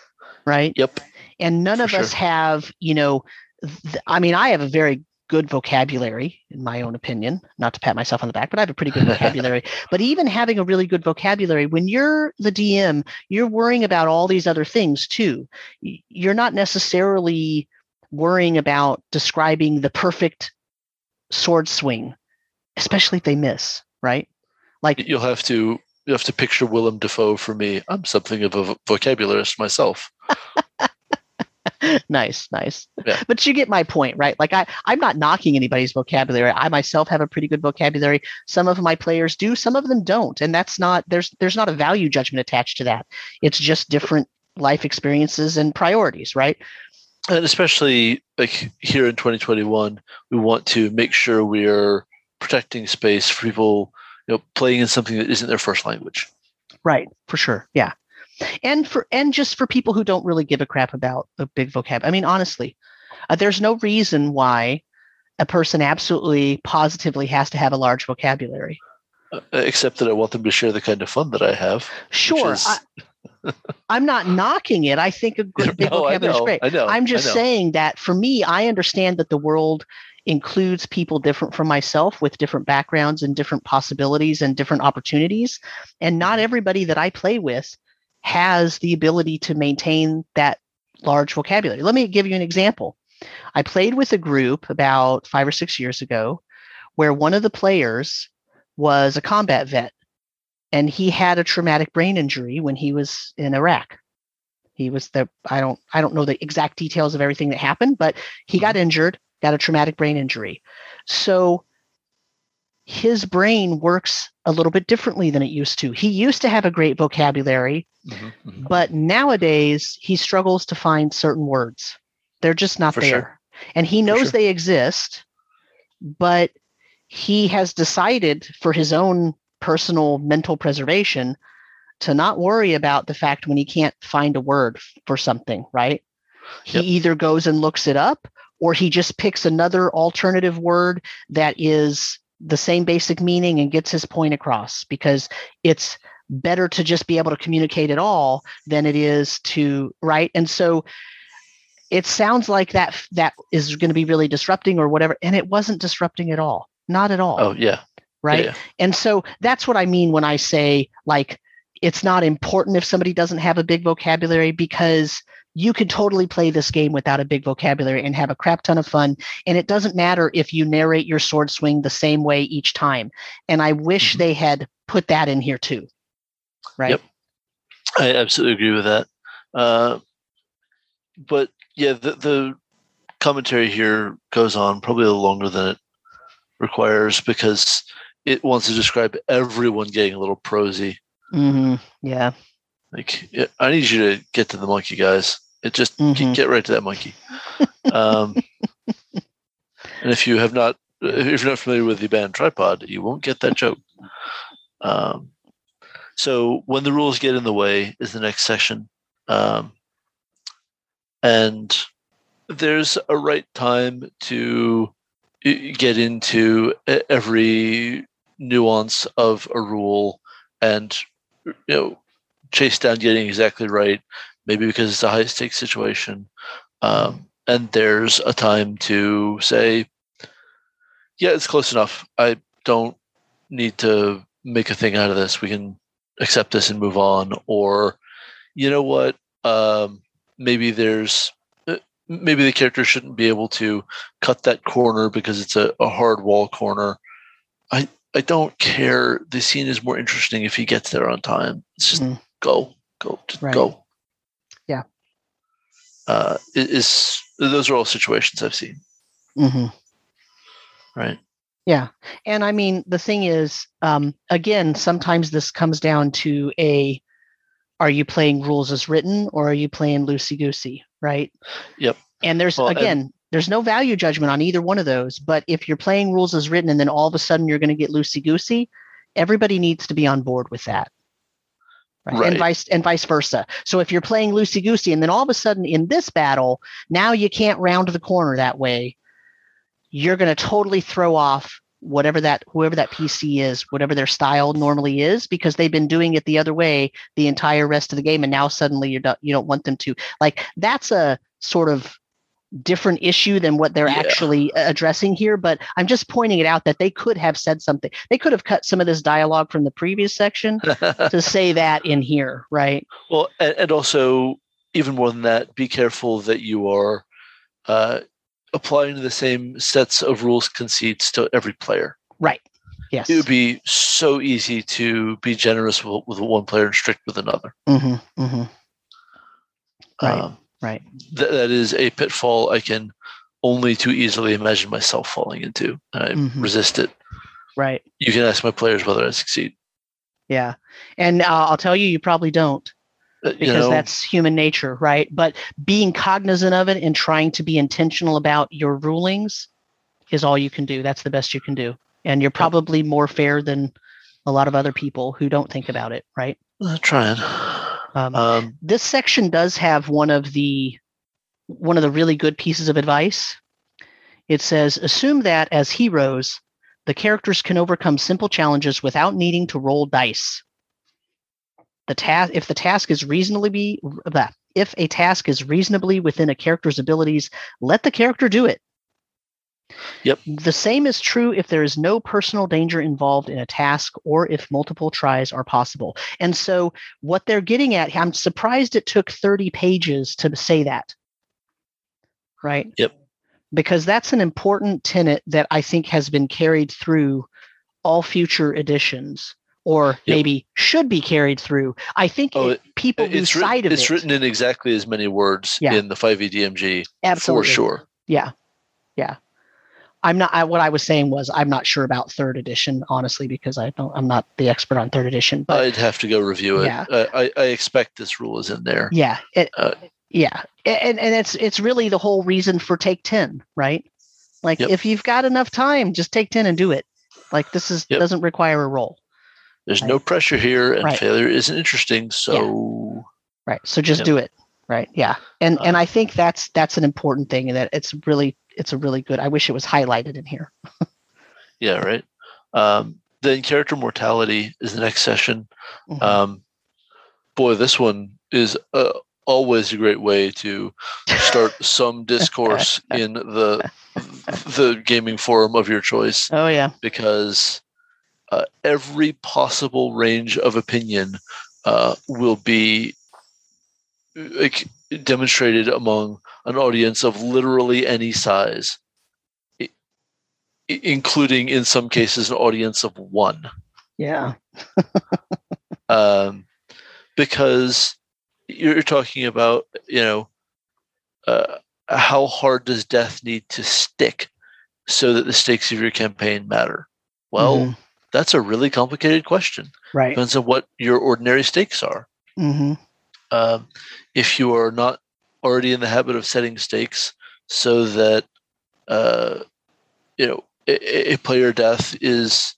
right? Yep. And none For of sure. us have, you know, th- I mean, I have a very good vocabulary, in my own opinion. Not to pat myself on the back, but I have a pretty good vocabulary. but even having a really good vocabulary, when you're the DM, you're worrying about all these other things too. You're not necessarily worrying about describing the perfect sword swing, especially if they miss, right? Like you'll have to you have to picture Willem Dafoe for me. I'm something of a vocabularist myself. nice, nice. Yeah. But you get my point, right? Like I, I'm not knocking anybody's vocabulary. I myself have a pretty good vocabulary. Some of my players do, some of them don't. And that's not there's there's not a value judgment attached to that. It's just different life experiences and priorities, right? And especially like here in 2021, we want to make sure we're protecting space for people, you know, playing in something that isn't their first language. Right, for sure. Yeah and for and just for people who don't really give a crap about the big vocab. I mean, honestly, uh, there's no reason why a person absolutely positively has to have a large vocabulary. Uh, except that I want them to share the kind of fun that I have. Sure. Is... I, am not knocking it. I think a good, big no, vocabulary is great. I know, I'm just saying that for me, I understand that the world includes people different from myself with different backgrounds and different possibilities and different opportunities. And not mm-hmm. everybody that I play with has the ability to maintain that large vocabulary. Let me give you an example. I played with a group about five or six years ago where one of the players was a combat vet and he had a traumatic brain injury when he was in Iraq. He was the I don't I don't know the exact details of everything that happened, but he got mm-hmm. injured, got a traumatic brain injury. So his brain works a little bit differently than it used to. He used to have a great vocabulary, mm-hmm, mm-hmm. but nowadays he struggles to find certain words. They're just not For there. Sure. And he knows sure. they exist, but he has decided for his own personal mental preservation to not worry about the fact when he can't find a word for something, right? He either goes and looks it up or he just picks another alternative word that is the same basic meaning and gets his point across because it's better to just be able to communicate at all than it is to right? And so it sounds like that that is going to be really disrupting or whatever and it wasn't disrupting at all not at all. Oh yeah. Right? Yeah. and so that's what i mean when i say like it's not important if somebody doesn't have a big vocabulary because you could totally play this game without a big vocabulary and have a crap ton of fun. And it doesn't matter if you narrate your sword swing the same way each time. And I wish mm-hmm. they had put that in here too. Right. Yep. I absolutely agree with that. Uh, but yeah, the, the commentary here goes on probably a little longer than it requires because it wants to describe everyone getting a little prosy. Mm-hmm. Yeah. Like, I need you to get to the monkey, guys. It just mm-hmm. get right to that monkey. Um, and if you have not, if you're not familiar with the band Tripod, you won't get that joke. Um, so when the rules get in the way is the next section, um, and there's a right time to get into every nuance of a rule and you know chase down getting exactly right maybe because it's a high stakes situation. Um, and there's a time to say yeah it's close enough. I don't need to make a thing out of this. We can accept this and move on. Or you know what? Um, maybe there's uh, maybe the character shouldn't be able to cut that corner because it's a, a hard wall corner. I i don't care. The scene is more interesting if he gets there on time. It's just mm. Go go just right. go yeah uh is those are all situations i've seen mm-hmm. right yeah. And I mean, the thing is, um, again, sometimes this comes down to a are you playing rules as written or are you playing loosey goosey? Right. Yep. And there's, well, again, and- there's no value judgment on either one of those. But if you're playing rules as written and then all of a sudden you're going to get loosey goosey, everybody needs to be on board with that. Right? right. And vice and vice versa. So if you're playing loosey goosey and then all of a sudden in this battle, now you can't round the corner that way, you're going to totally throw off whatever that whoever that PC is, whatever their style normally is, because they've been doing it the other way the entire rest of the game, and now suddenly you don't you don't want them to. Like that's a sort of different issue than what they're yeah. actually addressing here but i'm just pointing it out that they could have said something they could have cut some of this dialogue from the previous section to say that in here right well and, and, also even more than that be careful that you are uh, applying the same sets of rules conceits to every player. Right. Yes. It would be so easy to be generous with, with one player and strict with another. Mm-hmm, mm-hmm. Right. Um, right. Th- that is a pitfall I can only too easily imagine myself falling into, and I mm-hmm. resist it. Right. You can ask my players whether I succeed. Yeah, and uh, I'll tell you, you probably don't. Uh, because you know, that's human nature, right? But being cognizant of it and trying to be intentional about your rulings is all you can do. That's the best you can do. And you're probably more fair than a lot of other people who don't think about it, right? I'm trying. Um, um, this section does have one of the one of the really good pieces of advice. It says, assume that as heroes, the characters can overcome simple challenges without needing to roll dice the task if the task is reasonably be if a task is reasonably within a character's abilities, let the character do it. Yep. The same is true if there is no personal danger involved in a task or if multiple tries are possible. And so what they're getting at, I'm surprised it took 30 pages to say that. Right? Yep. Because that's an important tenet that I think has been carried through all future editions or yep. maybe should be carried through. I think oh, it, people lose written, sight of it's it. It's written in exactly as many words yeah. in the 5e DMG Absolutely. for sure. Yeah. Yeah. I'm not I, what I was saying was I'm not sure about third edition honestly because I don't I'm not the expert on third edition but I'd have to go review it. Yeah. I I expect this rule is in there. Yeah. It, uh, yeah. And and it's it's really the whole reason for take 10, right? Like yep. if you've got enough time just take 10 and do it. Like this is yep. doesn't require a roll. There's right. no pressure here, and right. failure isn't interesting. So, yeah. right. So just do it. Right. Yeah. And uh, and I think that's that's an important thing, and that it's really it's a really good. I wish it was highlighted in here. yeah. Right. Um, then character mortality is the next session. Mm-hmm. Um, boy, this one is uh, always a great way to start some discourse in the the gaming forum of your choice. Oh yeah, because uh, every possible range of opinion uh, will be like, demonstrated among an audience of literally any size, including in some cases an audience of one. Yeah. um, because you're talking about, you know, uh, how hard does death need to stick so that the stakes of your campaign matter? Well, mm-hmm that's a really complicated question. Right. Depends on what your ordinary stakes are. Mm-hmm. Um, if you are not already in the habit of setting stakes so that, uh, you know, a, a, player death is,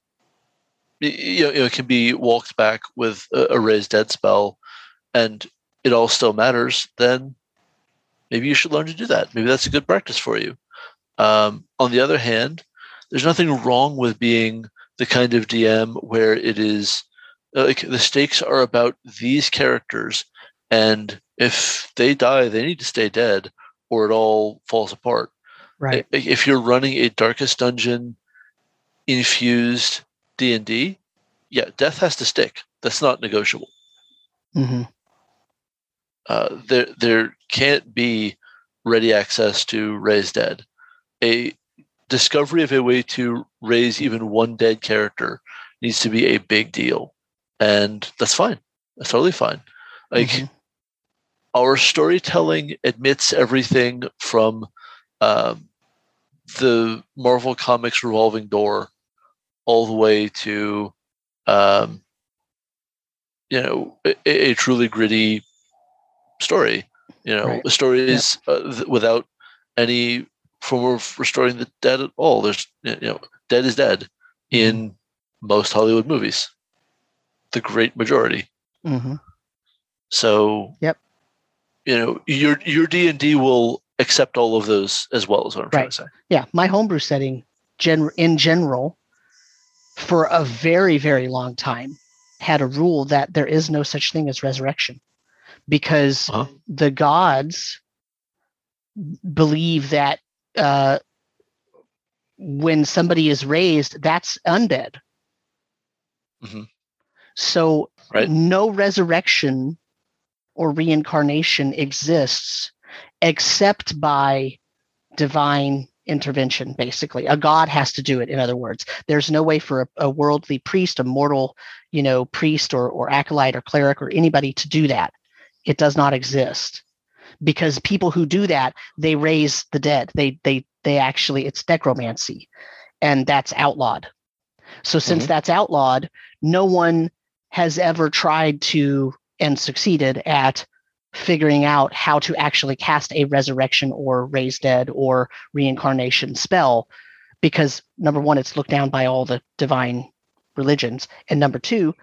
you know, know, can be walked back with a, a raised dead spell and it all still matters, then maybe you should learn to do that. Maybe that's a good practice for you. Um, on the other hand, there's nothing wrong with being the kind of DM where it is like the stakes are about these characters, and if they die, they need to stay dead, or it all falls apart. Right. If you're running a Darkest Dungeon infused D and D, yeah, death has to stick. That's not negotiable. Mm-hmm. Uh, there, there can't be ready access to raise dead. A discovery of a way to raise even one dead character needs to be a big deal, and that's fine. That's totally fine. Like Mhm. Our storytelling admits everything from um, the Marvel Comics revolving door all the way to um, you know a, a truly gritty story. You know, Right. stories uh, th- without any form of restoring the dead at all. There's you know, dead is dead in most Hollywood movies, the great majority. Mm-hmm. So, Yep. You know, your your D and D will accept all of those as well as what I'm trying to say. Yeah, my homebrew setting, gen- in general, for a very, very long time, had a rule that there is no such thing as resurrection, because Uh-huh. the gods believe that uh, when somebody is raised, that's undead. Mhm. So Right. no resurrection or reincarnation exists except by divine intervention basically. A god has to do it in other words. There's no way for a, a worldly priest a mortal you know priest or, or acolyte or cleric or anybody to do that. It does not exist. Because people who do that they raise the dead. They they they actually it's necromancy and that's outlawed. So since Mhm. that's outlawed no one has ever tried to and succeeded at figuring out how to actually cast a resurrection or raise dead or reincarnation spell. Because number one it's looked down by all the divine religions. And number two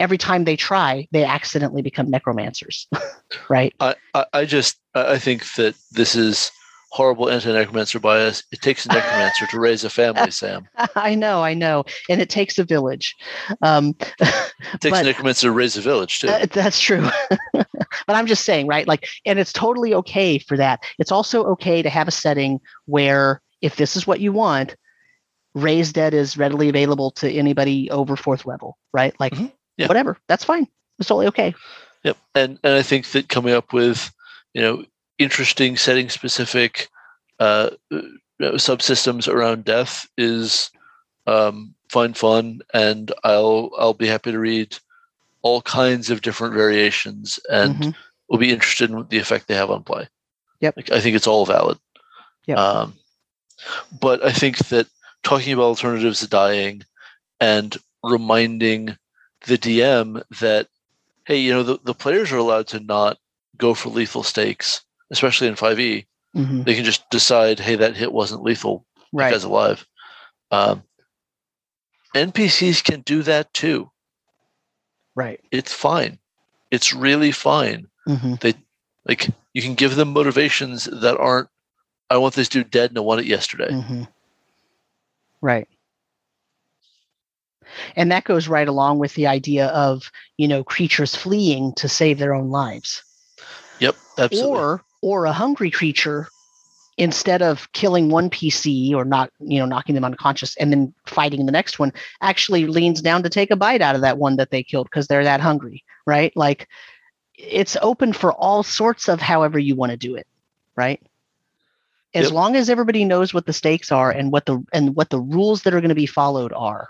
every time they try they accidentally become necromancers right? I, I, I just I I think that this is horrible anti-necromancer bias. It takes a necromancer to raise a family, Sam. i know i know and it takes a village um, It takes But- a necromancer to raise a village too. Uh, that's true. but I'm just saying, right? Like, and it's totally okay for that. It's also okay to have a setting where, if this is what you want, Raise Dead is readily available to anybody over fourth level, right? Like, Mhm. Yeah. whatever. That's fine. It's totally okay. Yep, and and I think that coming up with you know interesting setting specific uh, uh, subsystems around death is um, fun, fun, and I'll I'll be happy to read all kinds of different variations, and Mhm. will be interested in the effect they have on play. Yep. like, I think it's all valid. Yep. Um, but I think that talking about alternatives to dying and reminding the DM that hey, you know, the, the players are allowed to not go for lethal stakes, especially in 5e. Mhm. They can just decide, hey, that hit wasn't lethal. That Right. guy's alive. Um, NPCs can do that too. Right. It's fine. It's really fine. hmm Like, you can give them motivations that aren't, I want this dude dead and I want it yesterday. hmm Right. And that goes right along with the idea of, you know, creatures fleeing to save their own lives. Yep, absolutely. or or a hungry creature instead of killing one pc or not you know knocking them unconscious and then fighting the next one actually leans down to take a bite out of that one that they killed because they're that hungry right? Like it's open for all sorts of however you want to do it right? As Yep. long as everybody knows what the stakes are and what the and what the rules that are going to be followed are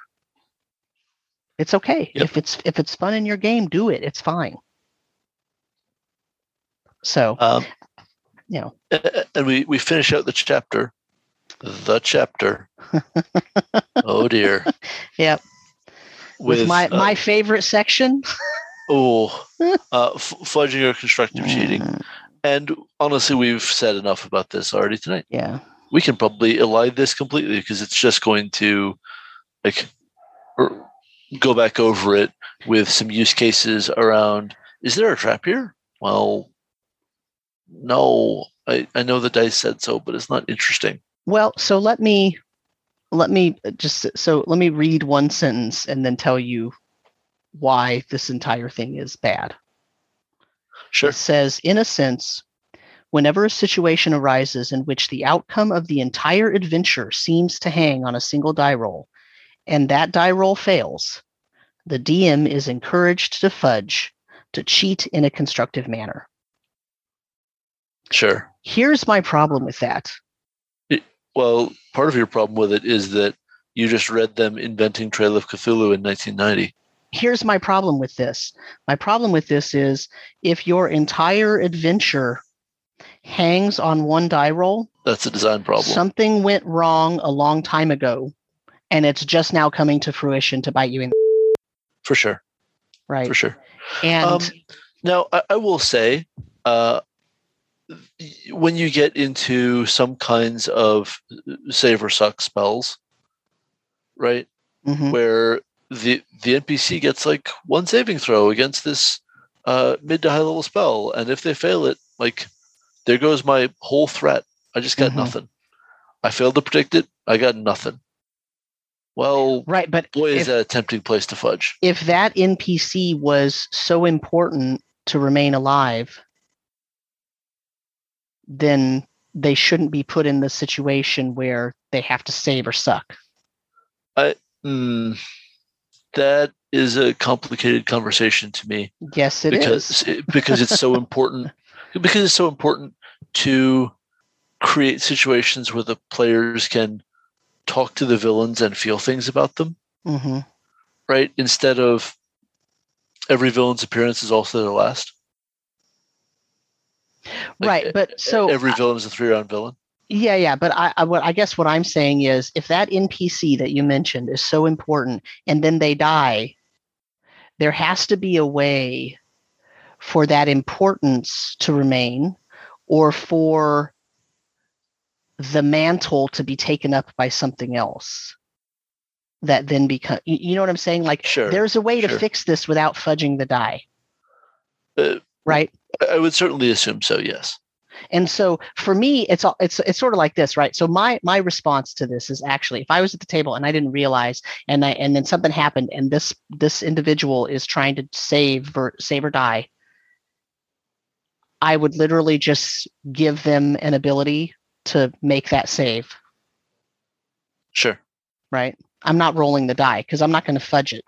it's okay. Yep. if it's if it's fun in your game do it. It's fine. So Um, you know and we, we finish out the chapter. The chapter. oh dear. Yep. with, my uh, my favorite section. oh uh, f- fudging or constructive cheating. Mm, And honestly, we've said enough about this already tonight. Yeah. We can probably elide this completely because it's just going to like er, go back over it with some use cases around. Is there a trap here? Well, no. I, I know the dice said so, but it's not interesting. Well, so let me let me just so let me read one sentence and then tell you why this entire thing is bad. Sure. It says, in a sense, whenever a situation arises in which the outcome of the entire adventure seems to hang on a single die roll, and that die roll fails, the DM is encouraged to fudge, to cheat in a constructive manner. Sure. Here's my problem with that. Well, part of your problem with it is that you just read them inventing Trail of Cthulhu in 1990. Here's my problem with this. My problem with this is if your entire adventure hangs on one die roll, That's a design problem. something went wrong a long time ago, and it's just now coming to fruition to bite you in the for sure. right. For sure. And Um, now, I, I will say, uh, when you get into some kinds of save or suck spells, right, mhm, where the the NPC gets like one saving throw against this uh, mid to high level spell, and if they fail it, like there goes my whole threat. I just got Mhm. nothing. I failed to predict it. I got nothing. Well, right, but boy, is that a tempting place to fudge. if that NPC was so important to remain alive, then they shouldn't be put in the situation where they have to save or suck. Hmm, that is a complicated conversation to me Yes, it is. because it- because it's so important because it's so important to create situations where the players can talk to the villains and feel things about them, hmm right? Instead of every villain's appearance is also their last. Like, right, but so every villain is a three round villain. Yeah, yeah, but I, I what I guess what I'm saying is if that NPC that you mentioned is so important and then they die, there has to be a way for that importance to remain or for the mantle to be taken up by something else that then become you know what I'm saying like Sure. there's a way to fix this without fudging the die Uh, right I- I would certainly assume so. Yes. And so for me, it's all it's it's sort of like this, right? So my my response to this is actually if I was at the table and I didn't realize and I and then something happened and this this individual is trying to save or save or die, I would literally just give them an ability to make that save, Sure. right? I'm not rolling the die because I'm not going to fudge it.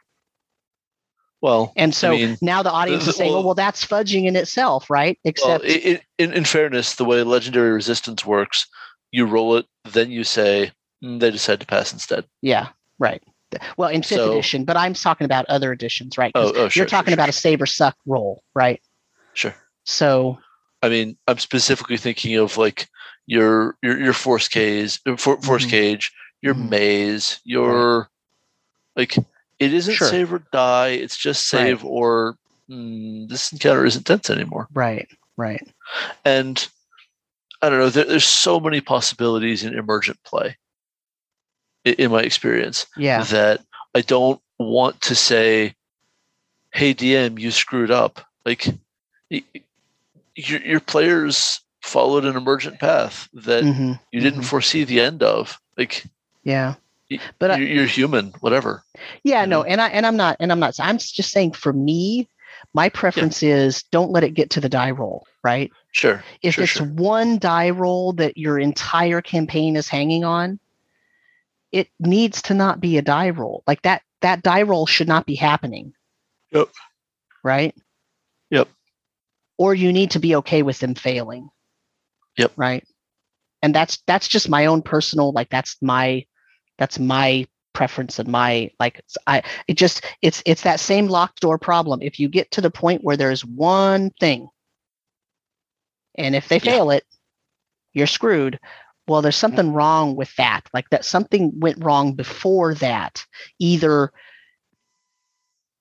Well, And so mean, now the audience is saying, well- well, well, that's fudging in itself, right? Except i i in, in fairness, the way legendary resistance works, you roll it, then you say "Mm, they decide to pass instead. Yeah, right. Well, in fifth So- edition, but I'm talking about other editions, right? Oh, oh, sure. you're talking sure, about a save or suck roll, right? sure. sure. So I mean, I'm specifically thinking of like your your your force cage, uh, for, force Mhm. cage, your Mhm. maze, your like it isn't Sure. save or die. It's just Right. save or mm, this encounter isn't tense anymore. right, right. And I don't know. There, there's so many possibilities in emergent play. i- In my experience, Yeah. that I don't want to say, "Hey DM, you screwed up." Like y- your your players followed an emergent path that hmm you didn't foresee the end of. Like Yeah. But I- you're, human, whatever. Yeah, you no, know? and I and I'm not and I'm not I'm just saying for me, my preference is don't let it get to the die roll, right? Sure. If sure, it's sure. one die roll that your entire campaign is hanging on, it needs to not be a die roll. Like that that die roll should not be happening. Yep. Right? Yep. Or you need to be okay with them failing. Yep. Right? And that's that's just my own personal like that's my that's my preference and my like I it just it's it's that same locked door problem. If you get to the point where there's one thing and if they Yeah. fail it, you're screwed. Well, there's something wrong with that. Like that something went wrong before that. Either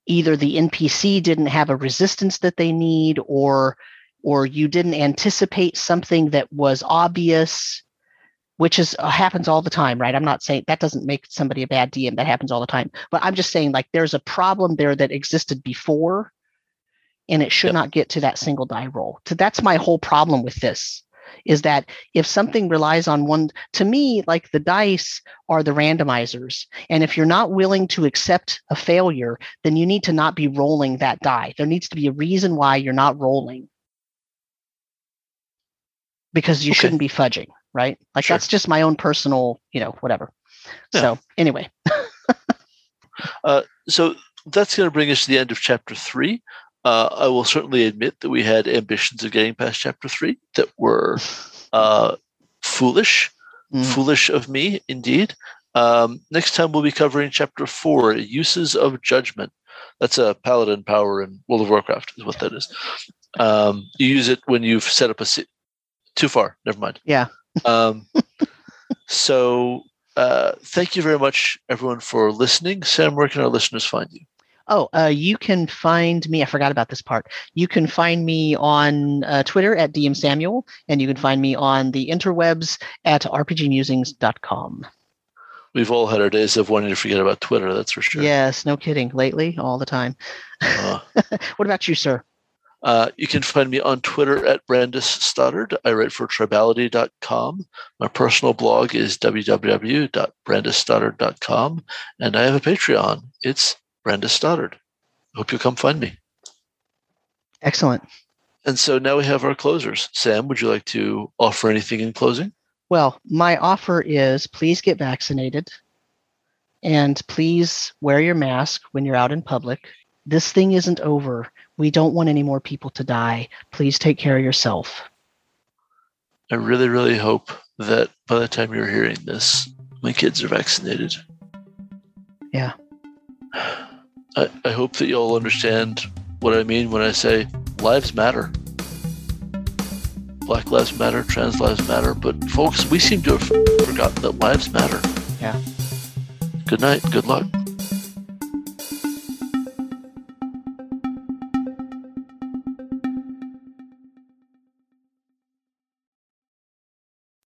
either the NPC didn't have a resistance that they need or or you didn't anticipate something that was obvious which is uh, happens all the time right? I'm not saying that doesn't make somebody a bad dm that happens all the time. But i'm just saying like there's a problem there that existed before and it should Yep. not get to that single die roll. So that's my whole problem with this is that if something relies on one to me like the dice are the randomizers. And if you're not willing to accept a failure then you need to not be rolling that die. There needs to be a reason why you're not rolling. Because you Okay. shouldn't be fudging right like Sure. that's just my own personal you know whatever Yeah. so anyway so that's going to bring us to the end of chapter three. Uh, I will certainly admit that we had ambitions of getting past chapter three that were uh, foolish, Mm. foolish of me, indeed. Um, next time we'll be covering chapter four, uses of judgment. That's a paladin power in World of Warcraft, is what that is. Um, you use it when you've set up a. ci- Too far. Never mind. Yeah. Um, so uh, thank you very much, everyone, for listening. Sam, where can our listeners find you? Oh, uh, you can find me. I forgot about this part. You can find me on uh, Twitter at DM Samuel, and you can find me on the interwebs at rpgmusings.com. We've all had our days of wanting to forget about Twitter, that's for sure. Yes, no kidding. Lately, all the time. Uh, What about you, sir? Uh, you can find me on Twitter at Brandes Stoddard. I write for tribality.com. My personal blog is www.brandesstoddard.com. And I have a Patreon. It's Brandes Stoddard. Hope you'll come find me. Excellent. And so now we have our closers. Sam, would you like to offer anything in closing? Well, my offer is please get vaccinated and please wear your mask when you're out in public. This thing isn't over. We don't want any more people to die. Please take care of yourself. I really, really hope that by the time you're hearing this, my kids are vaccinated. Yeah. I, I hope that you'll understand what I mean when I say lives matter. Black lives matter, trans lives matter, but folks, we seem to have forgotten that lives matter. Yeah. Good night. Good luck.